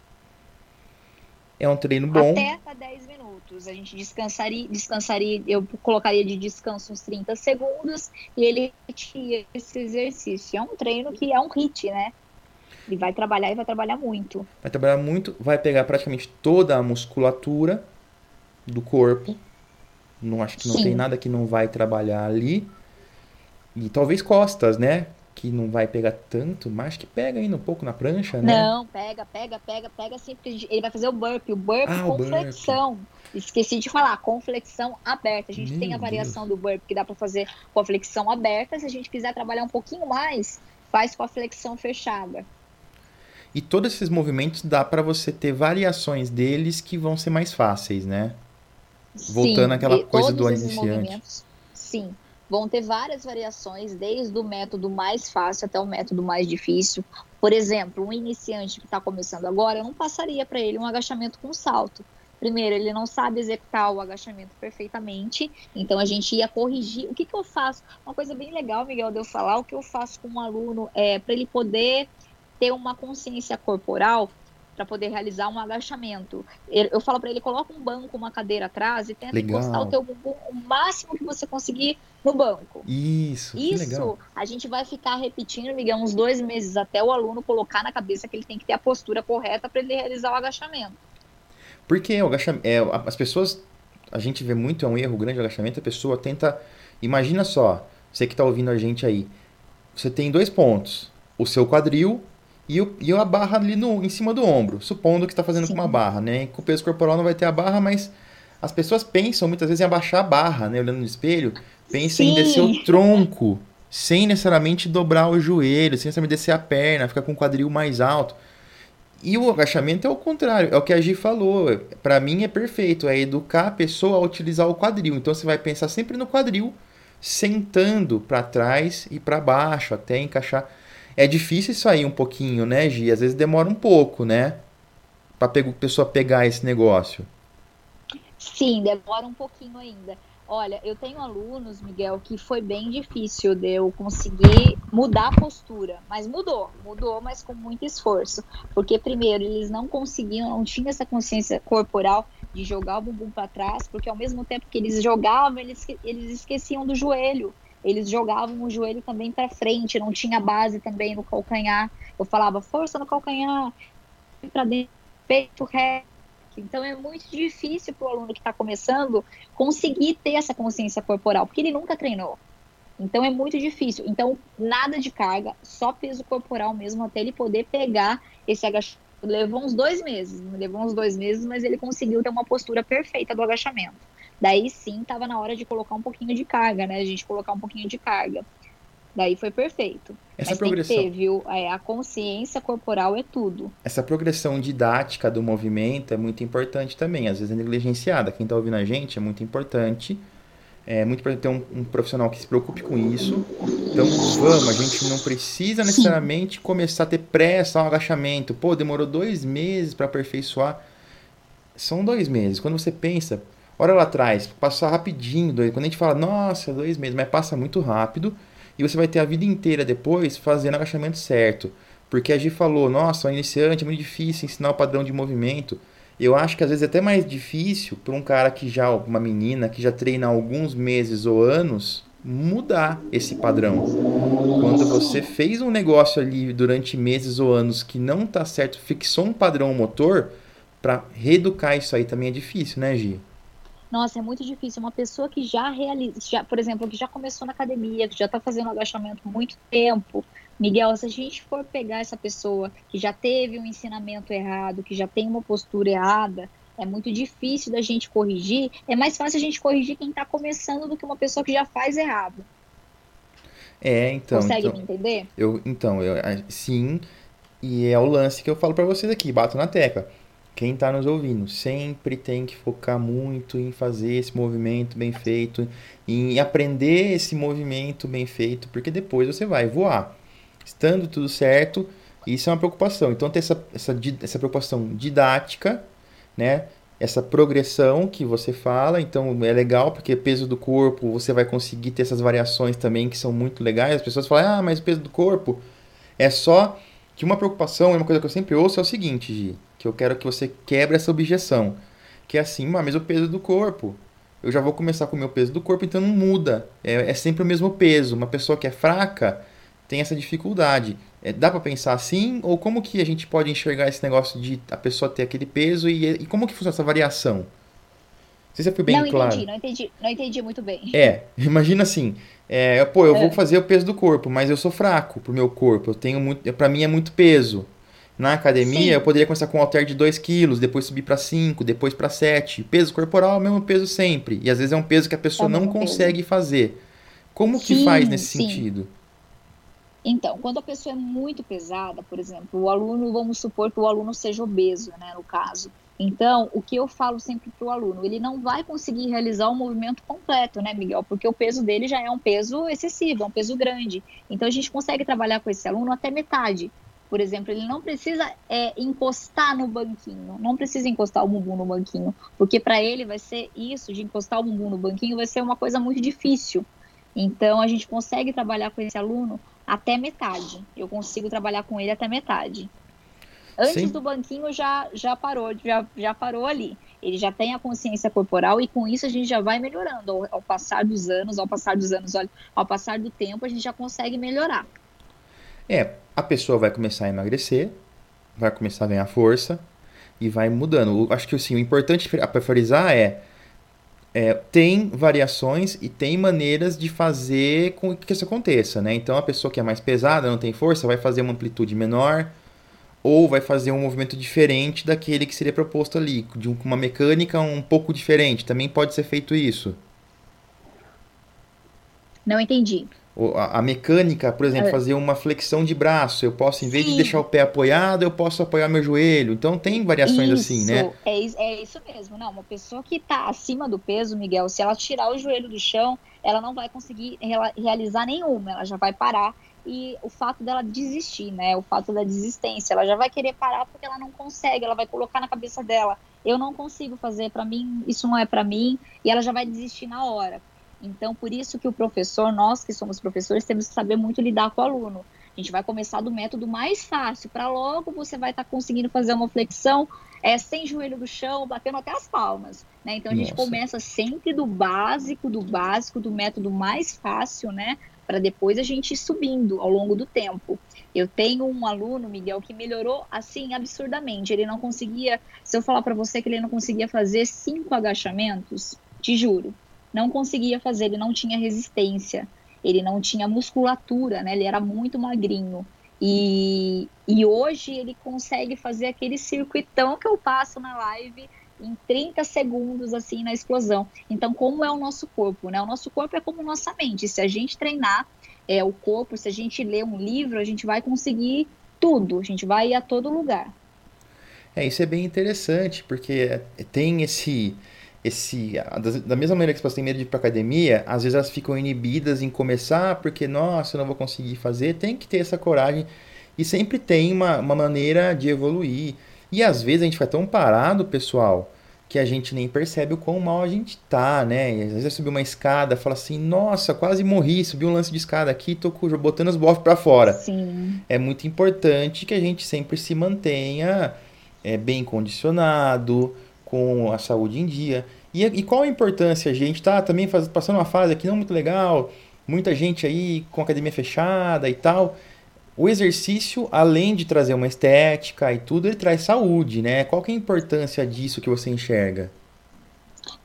É um treino bom. Até 10 minutos. A gente descansaria, descansaria, eu colocaria de descanso uns 30 segundos e ele repetia esse exercício. É um treino que é um hit, né? Ele vai trabalhar e vai trabalhar muito. Vai trabalhar muito, vai pegar praticamente toda a musculatura do corpo. Não acho que não Sim. tem nada que não vai trabalhar ali. E talvez costas, né? Que não vai pegar tanto, mas que pega ainda um pouco na prancha, né? Não, pega, pega, pega, pega sim, porque ele vai fazer o burp, o burp ah, com o flexão. Esqueci de falar, com flexão aberta. A gente Meu tem a variação Deus. do burp que dá para fazer com a flexão aberta. Se a gente quiser trabalhar um pouquinho mais, faz com a flexão fechada. E todos esses movimentos dá para você ter variações deles que vão ser mais fáceis, né? Voltando àquela coisa do iniciante. Sim, vão ter várias variações, desde o método mais fácil até o método mais difícil. Por exemplo, um iniciante que está começando agora, eu não passaria para ele um agachamento com salto. Primeiro, ele não sabe executar o agachamento perfeitamente, então a gente ia corrigir. O que, que eu faço? Uma coisa bem legal, Miguel, de eu falar, o que eu faço com um aluno é para ele poder ter uma consciência corporal para poder realizar um agachamento. Eu falo para ele, coloca um banco, uma cadeira atrás e tenta legal. encostar o teu bumbum o máximo que você conseguir no banco. Isso, Isso a gente vai ficar repetindo, Miguel, uns dois meses até o aluno colocar na cabeça que ele tem que ter a postura correta para ele realizar o agachamento. Porque o agachamento, é, as pessoas, a gente vê muito, é um erro grande o agachamento, a pessoa tenta, imagina só, você que está ouvindo a gente aí, você tem dois pontos, o seu quadril e, o, e a barra ali no, em cima do ombro, supondo que está fazendo Sim. com uma barra, né? Com o peso corporal não vai ter a barra, mas as pessoas pensam muitas vezes em abaixar a barra, né? Olhando no espelho, pensam Sim. em descer o tronco, sem necessariamente dobrar o joelho, sem necessariamente descer a perna, ficar com o quadril mais alto. E o agachamento é o contrário, é o que a Gi falou. Para mim é perfeito, é educar a pessoa a utilizar o quadril. Então você vai pensar sempre no quadril, sentando para trás e para baixo, até encaixar. É difícil aí um pouquinho, né, Gi? Às vezes demora um pouco, né? Pra a pessoa pegar esse negócio. Sim, demora um pouquinho ainda. Olha, eu tenho alunos, Miguel, que foi bem difícil de eu conseguir mudar a postura, mas mudou, mudou, mas com muito esforço. Porque, primeiro, eles não conseguiam, não tinham essa consciência corporal de jogar o bumbum para trás, porque ao mesmo tempo que eles jogavam, eles, eles esqueciam do joelho eles jogavam o joelho também para frente, não tinha base também no calcanhar. Eu falava força no calcanhar, para dentro, peito reto. Então é muito difícil para o aluno que está começando conseguir ter essa consciência corporal, porque ele nunca treinou. Então é muito difícil. Então nada de carga, só peso corporal mesmo até ele poder pegar esse agachamento. Levou uns dois meses, levou uns dois meses, mas ele conseguiu ter uma postura perfeita do agachamento. Daí sim estava na hora de colocar um pouquinho de carga, né? A gente colocar um pouquinho de carga. Daí foi perfeito. Essa Mas progressão. Tem que ter, viu? É, a consciência corporal é tudo. Essa progressão didática do movimento é muito importante também. Às vezes é negligenciada. Quem está ouvindo a gente é muito importante. É muito importante ter um, um, profissional que se preocupe com isso. Então, vamos, a gente não precisa necessariamente Sim. começar a ter pressa ao agachamento. Pô, demorou dois meses para aperfeiçoar. São dois meses. Quando você pensa, Olha lá atrás, passa rapidinho. Dois, quando a gente fala, nossa, dois meses, mas passa muito rápido. E você vai ter a vida inteira depois fazendo agachamento certo. Porque a Gi falou, nossa, o iniciante é muito difícil ensinar o padrão de movimento. Eu acho que às vezes é até mais difícil para um cara que já, uma menina que já treina há alguns meses ou anos, mudar esse padrão. Quando você fez um negócio ali durante meses ou anos que não está certo, fixou um padrão motor, para reeducar isso aí também é difícil, né, Gi? Nossa, é muito difícil. Uma pessoa que já realiza, já, por exemplo, que já começou na academia, que já está fazendo agachamento há muito tempo. Miguel, se a gente for pegar essa pessoa que já teve um ensinamento errado, que já tem uma postura errada, é muito difícil da gente corrigir. É mais fácil a gente corrigir quem está começando do que uma pessoa que já faz errado. É, então. Consegue então, me entender? Eu, então, eu, sim. E é o lance que eu falo para vocês aqui, bato na tecla quem está nos ouvindo sempre tem que focar muito em fazer esse movimento bem feito, em aprender esse movimento bem feito, porque depois você vai voar. Estando tudo certo, isso é uma preocupação. Então, ter essa, essa, essa preocupação didática, né? essa progressão que você fala, então é legal porque peso do corpo, você vai conseguir ter essas variações também que são muito legais. As pessoas falam: "Ah, mas peso do corpo é só que uma preocupação, é uma coisa que eu sempre ouço é o seguinte, Gi, que eu quero que você quebre essa objeção, que é assim, mas o peso do corpo, eu já vou começar com o meu peso do corpo, então não muda. É, é sempre o mesmo peso. Uma pessoa que é fraca tem essa dificuldade. É, dá para pensar assim? Ou como que a gente pode enxergar esse negócio de a pessoa ter aquele peso e, e como que funciona essa variação? Não sei se foi bem não claro. Entendi, não entendi, não entendi muito bem. É, imagina assim, é, pô, eu é. vou fazer o peso do corpo, mas eu sou fraco pro meu corpo, eu tenho muito, para mim é muito peso. Na academia, Sim. eu poderia começar com um halter de 2 kg, depois subir para 5, depois para 7. Peso corporal é o mesmo peso sempre. E às vezes é um peso que a pessoa é não consegue peso. fazer. Como que faz nesse sim. sentido? Então, quando a pessoa é muito pesada, por exemplo, o aluno, vamos supor que o aluno seja obeso, né, no caso. Então, o que eu falo sempre para o aluno, ele não vai conseguir realizar o movimento completo, né, Miguel? Porque o peso dele já é um peso excessivo, é um peso grande. Então, a gente consegue trabalhar com esse aluno até metade. Por exemplo, ele não precisa é, encostar no banquinho, não precisa encostar o bumbum no banquinho, porque para ele vai ser isso, de encostar o bumbum no banquinho, vai ser uma coisa muito difícil. Então, a gente consegue trabalhar com esse aluno até metade. Eu consigo trabalhar com ele até metade. Antes Sim. do banquinho já, já parou, já, já parou ali. Ele já tem a consciência corporal e com isso a gente já vai melhorando. Ao, ao passar dos anos, ao passar dos anos, olha, ao passar do tempo, a gente já consegue melhorar. É, a pessoa vai começar a emagrecer, vai começar a ganhar força e vai mudando. acho que assim, o importante para frisar é, é, tem variações e tem maneiras de fazer com que isso aconteça, né? Então a pessoa que é mais pesada, não tem força, vai fazer uma amplitude menor ou vai fazer um movimento diferente daquele que seria proposto ali, de uma mecânica um pouco diferente. Também pode ser feito isso. Não entendi a, mecânica, por exemplo, é. fazer uma flexão de braço. Eu posso, em vez Sim. de deixar o pé apoiado, eu posso apoiar meu joelho. Então tem variações isso, assim, né? É, é isso mesmo. Não, uma pessoa que está acima do peso, Miguel, se ela tirar o joelho do chão, ela não vai conseguir realizar nenhuma, ela já vai parar. E o fato dela desistir, né? O fato da desistência, ela já vai querer parar porque ela não consegue, ela vai colocar na cabeça dela, eu não consigo fazer, para mim isso não é para mim, e ela já vai desistir na hora. Então, por isso que o professor, nós que somos professores, temos que saber muito lidar com o aluno. A gente vai começar do método mais fácil, para logo você vai estar tá conseguindo fazer uma flexão é, sem joelho no chão, batendo até as palmas. Né? Então, a gente Nossa. começa sempre do básico, do básico, do método mais fácil, né? Para depois a gente ir subindo ao longo do tempo. Eu tenho um aluno, Miguel, que melhorou assim absurdamente. Ele não conseguia, se eu falar para você que ele não conseguia fazer cinco agachamentos, te juro, não conseguia fazer, ele não tinha resistência, ele não tinha musculatura, né? Ele era muito magrinho. E, e hoje ele consegue fazer aquele circuitão que eu passo na live em 30 segundos, assim, na explosão. Então, como é o nosso corpo, né? O nosso corpo é como nossa mente. Se a gente treinar é, o corpo, se a gente ler um livro, a gente vai conseguir tudo, a gente vai ir a todo lugar. É, isso é bem interessante, porque tem esse esse da mesma maneira que as pessoas têm medo de ir para academia, às vezes elas ficam inibidas em começar porque nossa, eu não vou conseguir fazer. Tem que ter essa coragem e sempre tem uma, uma maneira de evoluir. E às vezes a gente fica tão parado, pessoal, que a gente nem percebe o quão mal a gente tá, né? E às vezes subir uma escada, fala assim, nossa, quase morri, subi um lance de escada aqui, tô botando os bofs para fora. Sim. É muito importante que a gente sempre se mantenha é, bem condicionado, com a saúde em dia. E, e qual a importância, a gente tá também faz, passando uma fase aqui não muito legal, muita gente aí com academia fechada e tal. O exercício, além de trazer uma estética e tudo, ele traz saúde, né? Qual que é a importância disso que você enxerga?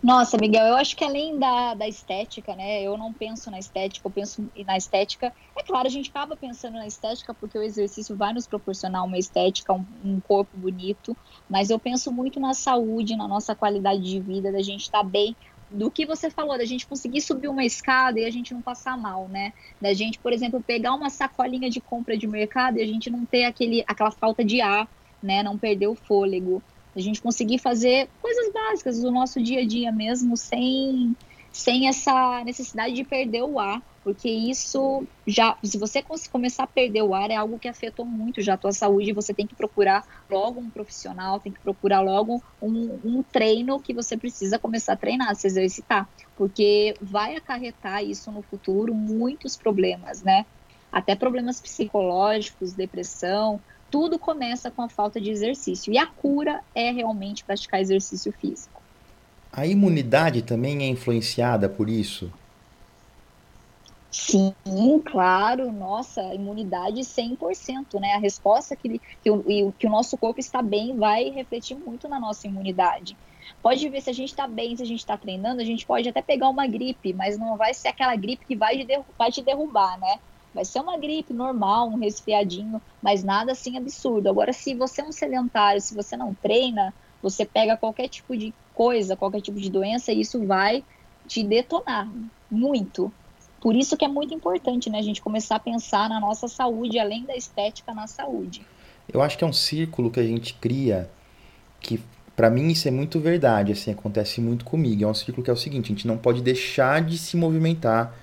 Nossa, Miguel, eu acho que além da, da estética, né? Eu não penso na estética, eu penso na estética. É claro, a gente acaba pensando na estética porque o exercício vai nos proporcionar uma estética, um, um corpo bonito, mas eu penso muito na saúde, na nossa qualidade de vida, da gente estar tá bem. Do que você falou, da gente conseguir subir uma escada e a gente não passar mal, né? Da gente, por exemplo, pegar uma sacolinha de compra de mercado e a gente não ter aquele, aquela falta de ar, né? Não perder o fôlego a gente conseguir fazer coisas básicas do nosso dia a dia mesmo, sem, sem essa necessidade de perder o ar. porque isso já, se você começar a perder o ar, é algo que afetou muito já a tua saúde, você tem que procurar logo um profissional, tem que procurar logo um, um treino que você precisa começar a treinar, se exercitar, porque vai acarretar isso no futuro muitos problemas, né? Até problemas psicológicos, depressão, tudo começa com a falta de exercício. E a cura é realmente praticar exercício físico. A imunidade também é influenciada por isso? Sim, claro, nossa, imunidade 100%, né? A resposta que, que, o, que o nosso corpo está bem vai refletir muito na nossa imunidade. Pode ver se a gente está bem, se a gente está treinando, a gente pode até pegar uma gripe, mas não vai ser aquela gripe que vai, de, vai te derrubar, né? Vai ser uma gripe normal, um resfriadinho, mas nada assim absurdo. Agora, se você é um sedentário, se você não treina, você pega qualquer tipo de coisa, qualquer tipo de doença, e isso vai te detonar muito. Por isso que é muito importante, né, a gente começar a pensar na nossa saúde, além da estética, na saúde. Eu acho que é um círculo que a gente cria que para mim isso é muito verdade, assim, acontece muito comigo. É um círculo que é o seguinte, a gente não pode deixar de se movimentar.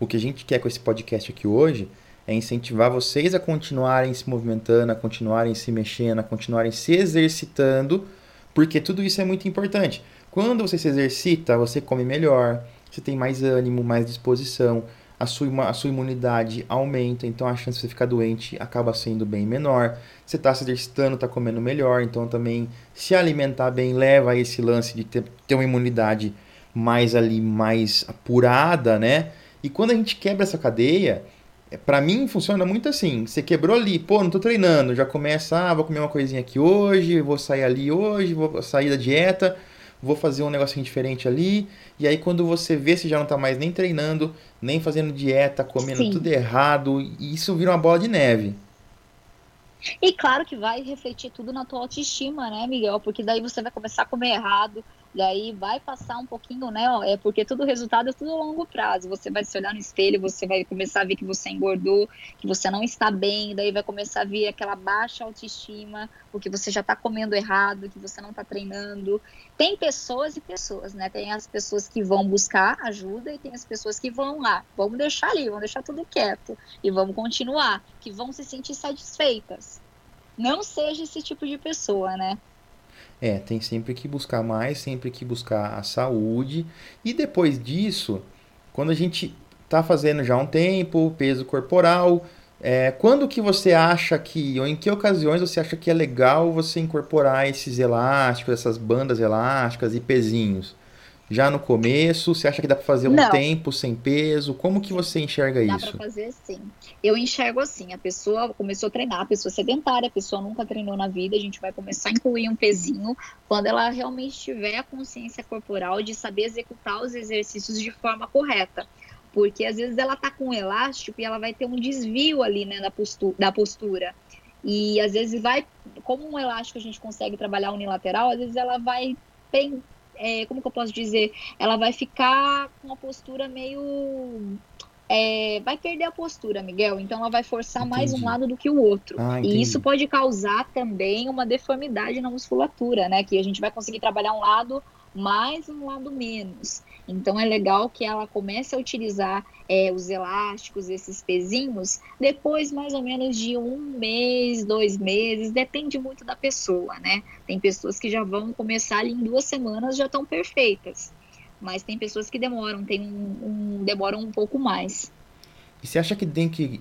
O que a gente quer com esse podcast aqui hoje é incentivar vocês a continuarem se movimentando, a continuarem se mexendo, a continuarem se exercitando, porque tudo isso é muito importante. Quando você se exercita, você come melhor, você tem mais ânimo, mais disposição, a sua, a sua imunidade aumenta, então a chance de você ficar doente acaba sendo bem menor. Você está se exercitando, está comendo melhor, então também se alimentar bem leva a esse lance de ter, ter uma imunidade mais ali, mais apurada, né? E quando a gente quebra essa cadeia, é, para mim funciona muito assim. Você quebrou ali, pô, não tô treinando, já começa, ah, vou comer uma coisinha aqui hoje, vou sair ali hoje, vou sair da dieta vou fazer um negocinho diferente ali. E aí quando você vê, você já não tá mais nem treinando, nem fazendo dieta, comendo Sim. tudo errado, e isso vira uma bola de neve. E claro que vai refletir tudo na tua autoestima, né, Miguel? Porque daí você vai começar a comer errado, daí vai passar um pouquinho, né? É porque tudo resultado é tudo a longo prazo. Você vai se olhar no espelho, você vai começar a ver que você engordou, que você não está bem, daí vai começar a vir aquela baixa autoestima, porque você já está comendo errado, que você não está treinando. Tem pessoas e pessoas, né? Tem as pessoas que vão buscar ajuda e tem as pessoas que vão lá, vamos deixar ali, vamos deixar tudo quieto e vamos continuar, que vão se sentir satisfeitas. Não seja esse tipo de pessoa, né? É, tem sempre que buscar mais, sempre que buscar a saúde. E depois disso, quando a gente está fazendo já um tempo, peso corporal, é, quando que você acha que, ou em que ocasiões você acha que é legal você incorporar esses elásticos, essas bandas elásticas e pezinhos? Já no começo? Você acha que dá para fazer um Não. tempo sem peso? Como que você enxerga dá isso? Dá para fazer sim. Eu enxergo assim, a pessoa começou a treinar, a pessoa sedentária, a pessoa nunca treinou na vida, a gente vai começar a incluir um pezinho quando ela realmente tiver a consciência corporal de saber executar os exercícios de forma correta. Porque às vezes ela tá com um elástico e ela vai ter um desvio ali, né, da postura, da postura. E às vezes vai, como um elástico a gente consegue trabalhar unilateral, às vezes ela vai é, como que eu posso dizer? Ela vai ficar com uma postura meio. É, vai perder a postura, Miguel. Então ela vai forçar entendi. mais um lado do que o outro. Ah, e isso pode causar também uma deformidade na musculatura, né? Que a gente vai conseguir trabalhar um lado mais um lado menos. Então é legal que ela comece a utilizar é, os elásticos, esses pezinhos, depois mais ou menos de um mês, dois meses, depende muito da pessoa, né? Tem pessoas que já vão começar ali em duas semanas já estão perfeitas, mas tem pessoas que demoram, tem um, um demoram um pouco mais. E você acha que tem que,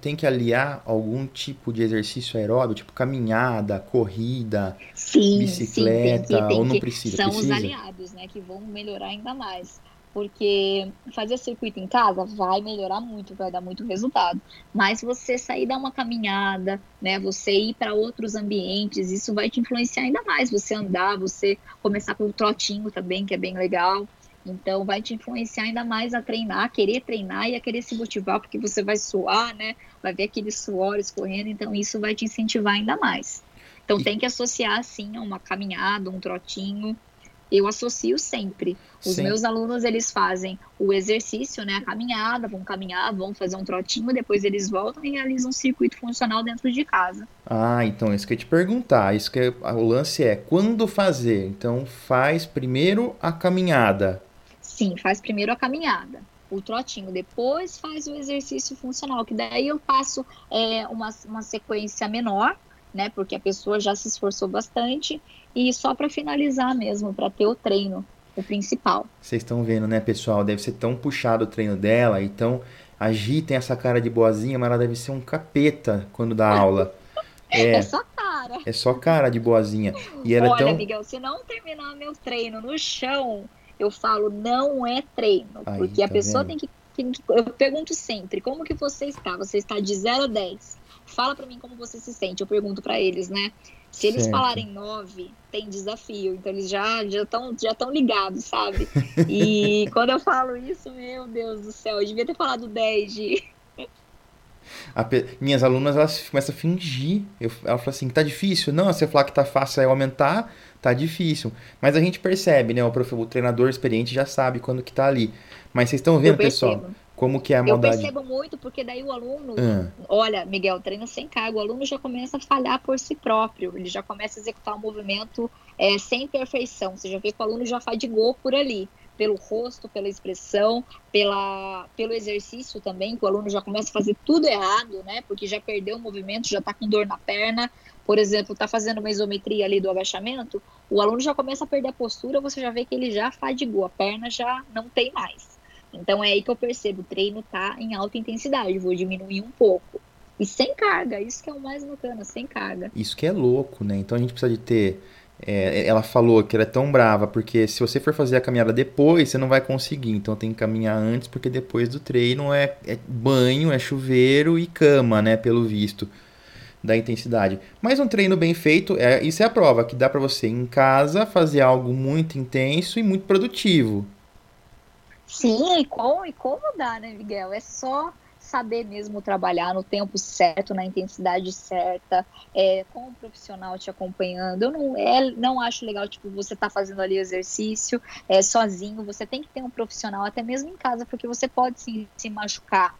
tem que aliar algum tipo de exercício aeróbio, tipo caminhada, corrida, sim, bicicleta, sim, tem que, tem ou não precisa? São precisa? os aliados, né, que vão melhorar ainda mais. Porque fazer circuito em casa vai melhorar muito, vai dar muito resultado. Mas você sair dar uma caminhada, né, você ir para outros ambientes, isso vai te influenciar ainda mais. Você andar, você começar com o trotinho também, que é bem legal. Então vai te influenciar ainda mais a treinar, a querer treinar e a querer se motivar, porque você vai suar, né? Vai ver aquele suor escorrendo, então isso vai te incentivar ainda mais. Então tem que associar sim a uma caminhada, um trotinho. Eu associo sempre. Os sim. meus alunos eles fazem o exercício, né, a caminhada, vão caminhar, vão fazer um trotinho, depois eles voltam e realizam um circuito funcional dentro de casa. Ah, então isso que eu ia te perguntar, isso que o lance é quando fazer. Então faz primeiro a caminhada, Sim, faz primeiro a caminhada. o trotinho, depois faz o exercício funcional, que daí eu passo é, uma, uma sequência menor, né? Porque a pessoa já se esforçou bastante e só para finalizar mesmo, para ter o treino, o principal. Vocês estão vendo, né, pessoal? Deve ser tão puxado o treino dela, então a Gi tem essa cara de boazinha, mas ela deve ser um capeta quando dá aula. É, é só cara. É só cara de boazinha. E ela Olha, é tão... Miguel, se não terminar meu treino no chão, eu falo, não é treino. Aí, porque a tá pessoa tem que, tem que, Eu pergunto sempre, como que você está? Você está de 0 a 10. Fala para mim como você se sente. Eu pergunto para eles, né? Se eles certo. falarem 9, tem desafio. Então eles já já estão já tão ligados, sabe? E quando eu falo isso, meu Deus do céu, eu devia ter falado 10 de Pe... Minhas alunas, elas começam a fingir. Eu, ela fala assim, tá difícil? Não, se eu falar que tá fácil é aumentar, tá difícil. Mas a gente percebe, né? O, prof... o treinador experiente já sabe quando que tá ali. Mas vocês estão vendo, pessoal, como que é a maldade? Eu percebo muito, porque daí o aluno... Ah. Olha, Miguel, treina sem cargo. O aluno já começa a falhar por si próprio. Ele já começa a executar o um movimento é, sem perfeição. Você já vê que o aluno já fadigou por ali pelo rosto, pela expressão, pela, pelo exercício também, que o aluno já começa a fazer tudo errado, né? Porque já perdeu o movimento, já está com dor na perna. Por exemplo, está fazendo uma isometria ali do agachamento, o aluno já começa a perder a postura, você já vê que ele já fadigou, a perna já não tem mais. Então é aí que eu percebo, o treino está em alta intensidade, vou diminuir um pouco. E sem carga, isso que é o mais bacana, sem carga. Isso que é louco, né? Então a gente precisa de ter é, ela falou que ela é tão brava porque se você for fazer a caminhada depois, você não vai conseguir. Então tem que caminhar antes, porque depois do treino é, é banho, é chuveiro e cama, né? Pelo visto da intensidade. Mas um treino bem feito, é, isso é a prova, que dá para você em casa fazer algo muito intenso e muito produtivo. Sim, e como, e como dá, né, Miguel? É só saber mesmo trabalhar no tempo certo, na intensidade certa, é, com um profissional te acompanhando. Eu não, é, não acho legal, tipo, você tá fazendo ali exercício é, sozinho, você tem que ter um profissional, até mesmo em casa, porque você pode se, se machucar.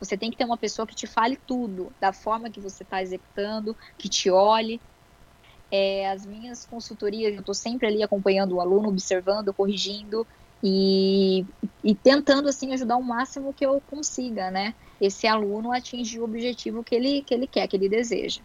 Você tem que ter uma pessoa que te fale tudo, da forma que você está executando, que te olhe. É, as minhas consultorias, eu estou sempre ali acompanhando o aluno, observando, corrigindo e, e tentando assim ajudar o máximo que eu consiga, né? Esse aluno atingir o objetivo que ele, que ele quer, que ele deseja.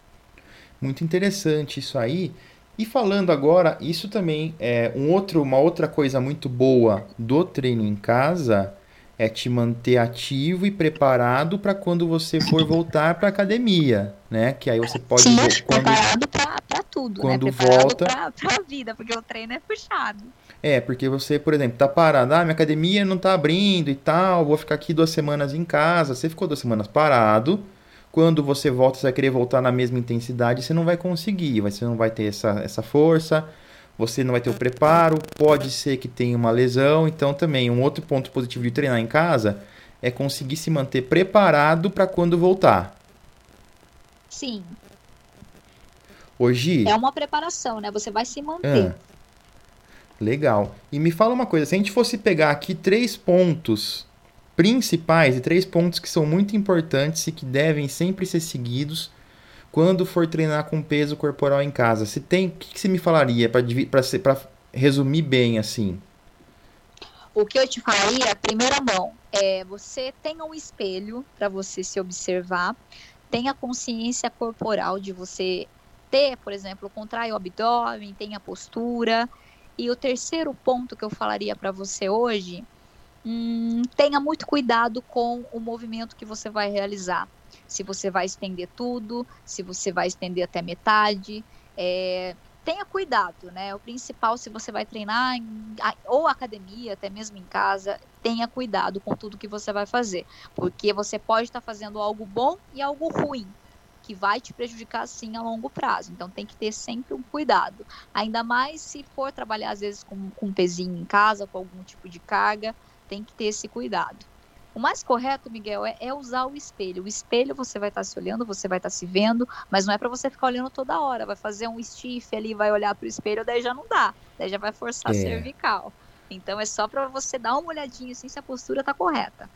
Muito interessante isso aí. E falando agora, isso também é um outro, uma outra coisa muito boa do treino em casa é te manter ativo e preparado para quando você for voltar para academia, né? Que aí você pode Sim, quando, preparado para tudo, quando né? Preparado volta para a vida, porque o treino é puxado. É, porque você, por exemplo, tá parado, ah, minha academia não tá abrindo e tal, vou ficar aqui duas semanas em casa. Você ficou duas semanas parado. Quando você volta, você vai querer voltar na mesma intensidade, você não vai conseguir, você não vai ter essa, essa força, você não vai ter o preparo, pode ser que tenha uma lesão. Então, também, um outro ponto positivo de treinar em casa é conseguir se manter preparado para quando voltar. Sim. Hoje. É uma preparação, né? Você vai se manter. Ah. Legal. E me fala uma coisa, se a gente fosse pegar aqui três pontos principais e três pontos que são muito importantes e que devem sempre ser seguidos quando for treinar com peso corporal em casa, se tem, o que, que você me falaria para resumir bem assim? O que eu te falaria, primeira mão, é você tenha um espelho para você se observar, tenha consciência corporal de você ter, por exemplo, contrai o abdômen, tenha postura, e o terceiro ponto que eu falaria para você hoje, hum, tenha muito cuidado com o movimento que você vai realizar. Se você vai estender tudo, se você vai estender até metade. É, tenha cuidado, né? O principal, se você vai treinar em, ou academia, até mesmo em casa, tenha cuidado com tudo que você vai fazer. Porque você pode estar fazendo algo bom e algo ruim que vai te prejudicar sim a longo prazo. Então tem que ter sempre um cuidado. Ainda mais se for trabalhar às vezes com, com um pezinho em casa, com algum tipo de carga, tem que ter esse cuidado. O mais correto, Miguel, é, é usar o espelho. O espelho você vai estar se olhando, você vai estar se vendo, mas não é para você ficar olhando toda hora. Vai fazer um stiff ali, vai olhar para o espelho, daí já não dá. Daí já vai forçar é. a cervical. Então é só para você dar uma olhadinha assim se a postura está correta.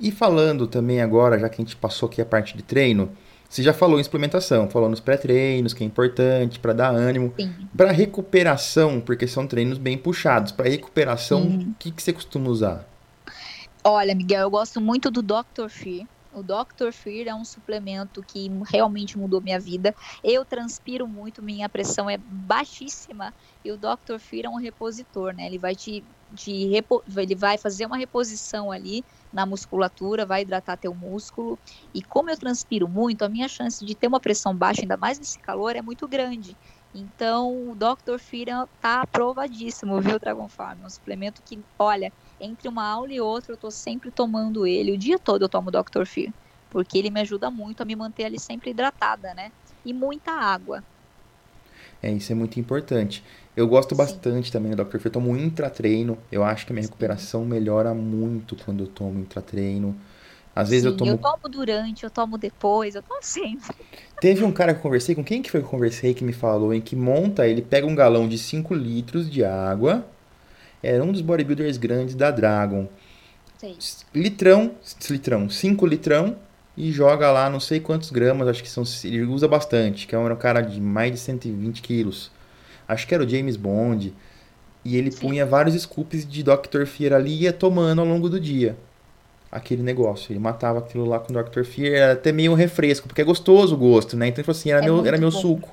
E falando também agora, já que a gente passou aqui a parte de treino, você já falou em suplementação, falou nos pré-treinos, que é importante para dar ânimo. Para recuperação, porque são treinos bem puxados, para recuperação, o que, que você costuma usar? Olha, Miguel, eu gosto muito do Dr. Fear. O Dr. Fear é um suplemento que realmente mudou minha vida. Eu transpiro muito, minha pressão é baixíssima e o Dr. Fear é um repositor, né? Ele vai te, te repo, ele vai fazer uma reposição ali na musculatura, vai hidratar teu músculo. E como eu transpiro muito, a minha chance de ter uma pressão baixa, ainda mais nesse calor, é muito grande. Então, o Dr. Fear tá aprovadíssimo, viu, Dragon Farm? É um suplemento que, olha, entre uma aula e outra, eu tô sempre tomando ele. O dia todo eu tomo Dr. Fear, porque ele me ajuda muito a me manter ali sempre hidratada, né? E muita água. É, isso é muito importante. Eu gosto Sim. bastante também do Dr. Fear. Eu tomo intratreino. Eu acho que a minha recuperação melhora muito quando eu tomo intratreino. Às vezes Sim, eu tomo. Eu tomo durante, eu tomo depois, eu tomo sempre. Teve um cara que eu conversei, com quem que foi que eu conversei que me falou em que monta, ele pega um galão de 5 litros de água, era um dos bodybuilders grandes da Dragon. Litrão, litrão, 5 litrão e joga lá não sei quantos gramas, acho que são, ele usa bastante, que é um cara de mais de 120 quilos. Acho que era o James Bond. E ele Sim. punha vários scoops de Dr. Fear ali e ia tomando ao longo do dia. Aquele negócio. Ele matava aquilo lá com Dr. Fear. Era até meio um refresco, porque é gostoso o gosto, né? Então ele falou assim: era, é meu, era meu suco.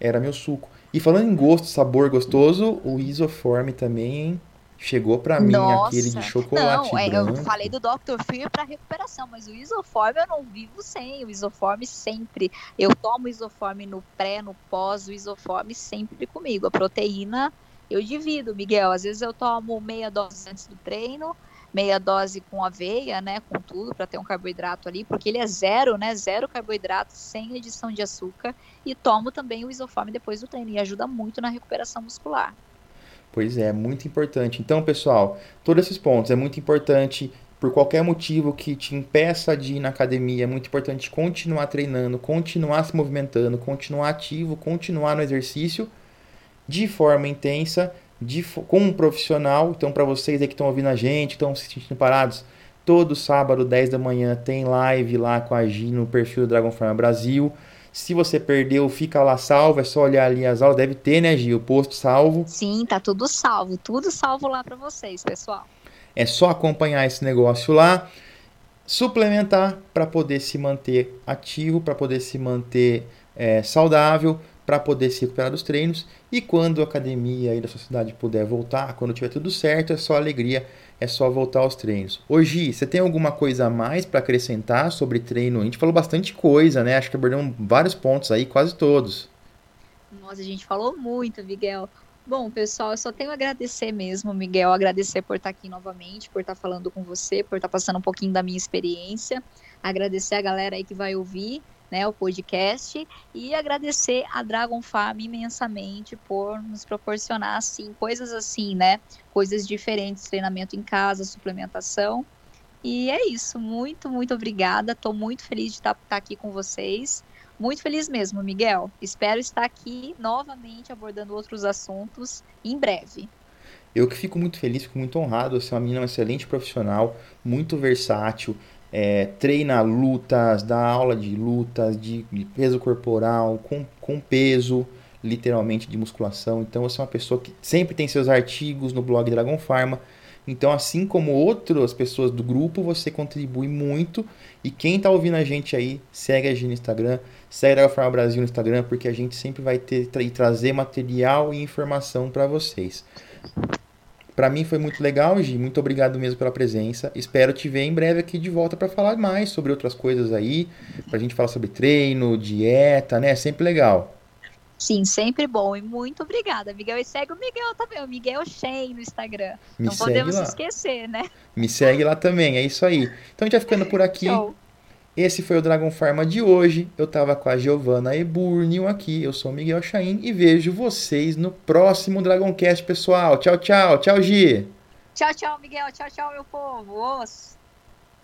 Era meu suco. E falando em gosto, sabor gostoso, o isoforme também chegou para mim Nossa. aquele de chocolate não, é, branco. Eu falei do Dr. Fear para recuperação, mas o isoforme eu não vivo sem. O isoforme sempre. Eu tomo isoforme no pré, no pós, o isoforme sempre comigo. A proteína eu divido, Miguel. Às vezes eu tomo meia dose antes do treino, meia dose com aveia, né, com tudo, para ter um carboidrato ali, porque ele é zero, né, zero carboidrato, sem adição de açúcar, e tomo também o isoforme depois do treino, e ajuda muito na recuperação muscular. Pois é, muito importante. Então, pessoal, todos esses pontos é muito importante por qualquer motivo que te impeça de ir na academia, é muito importante continuar treinando, continuar se movimentando, continuar ativo, continuar no exercício de forma intensa de, com um profissional. Então, para vocês aí que estão ouvindo a gente, estão se sentindo parados, todo sábado, 10 da manhã, tem live lá com a Gi no perfil do Dragon Farm Brasil. Se você perdeu, fica lá salvo, é só olhar ali as aulas. Deve ter, né, Gi? O posto salvo. Sim, tá tudo salvo, tudo salvo lá para vocês, pessoal. É só acompanhar esse negócio lá, suplementar para poder se manter ativo, para poder se manter é, saudável, para poder se recuperar dos treinos. E quando a academia aí da sua cidade puder voltar, quando tiver tudo certo, é só alegria, é só voltar aos treinos. Hoje, você tem alguma coisa a mais para acrescentar sobre treino? A gente falou bastante coisa, né? Acho que abordamos vários pontos aí, quase todos. Nossa, a gente falou muito, Miguel. Bom, pessoal, eu só tenho a agradecer mesmo, Miguel, agradecer por estar aqui novamente, por estar falando com você, por estar passando um pouquinho da minha experiência, agradecer a galera aí que vai ouvir né, o podcast e agradecer a Dragon Farm imensamente por nos proporcionar assim coisas assim, né, coisas diferentes, treinamento em casa, suplementação. E é isso, muito, muito obrigada. Estou muito feliz de estar, estar aqui com vocês. Muito feliz mesmo, Miguel. Espero estar aqui novamente abordando outros assuntos em breve. Eu que fico muito feliz, fico muito honrado. Você é uma menina excelente profissional, muito versátil é, treina lutas, dá aula de lutas, de, de, peso corporal, com, com peso, literalmente, de musculação. Então você é uma pessoa que sempre tem seus artigos no blog Dragon Pharma. Então, assim como outras pessoas do grupo, você contribui muito. E quem está ouvindo a gente aí, segue a gente no Instagram, segue a Dragon Pharma Brasil no Instagram, porque a gente sempre vai ter e trazer material e informação para vocês. Para mim foi muito legal, Gi. Muito obrigado mesmo pela presença. Espero te ver em breve aqui de volta para falar mais sobre outras coisas aí, pra gente falar sobre treino, dieta, né? Sempre legal. Sim, sempre bom. E muito obrigada, Miguel. E segue o Miguel também, o Miguel Shen no Instagram. Me Não podemos lá. esquecer, né? Me segue lá também, é isso aí. Então a gente vai ficando por aqui. Show. Esse foi o Dragon Pharma de hoje. Eu estava com a Giovanna Eburnio aqui. Eu sou Miguel Chain e vejo vocês no próximo Dragoncast, pessoal. Tchau, tchau. Tchau, Gi. Tchau, tchau, Miguel. Tchau, tchau, meu povo. Os.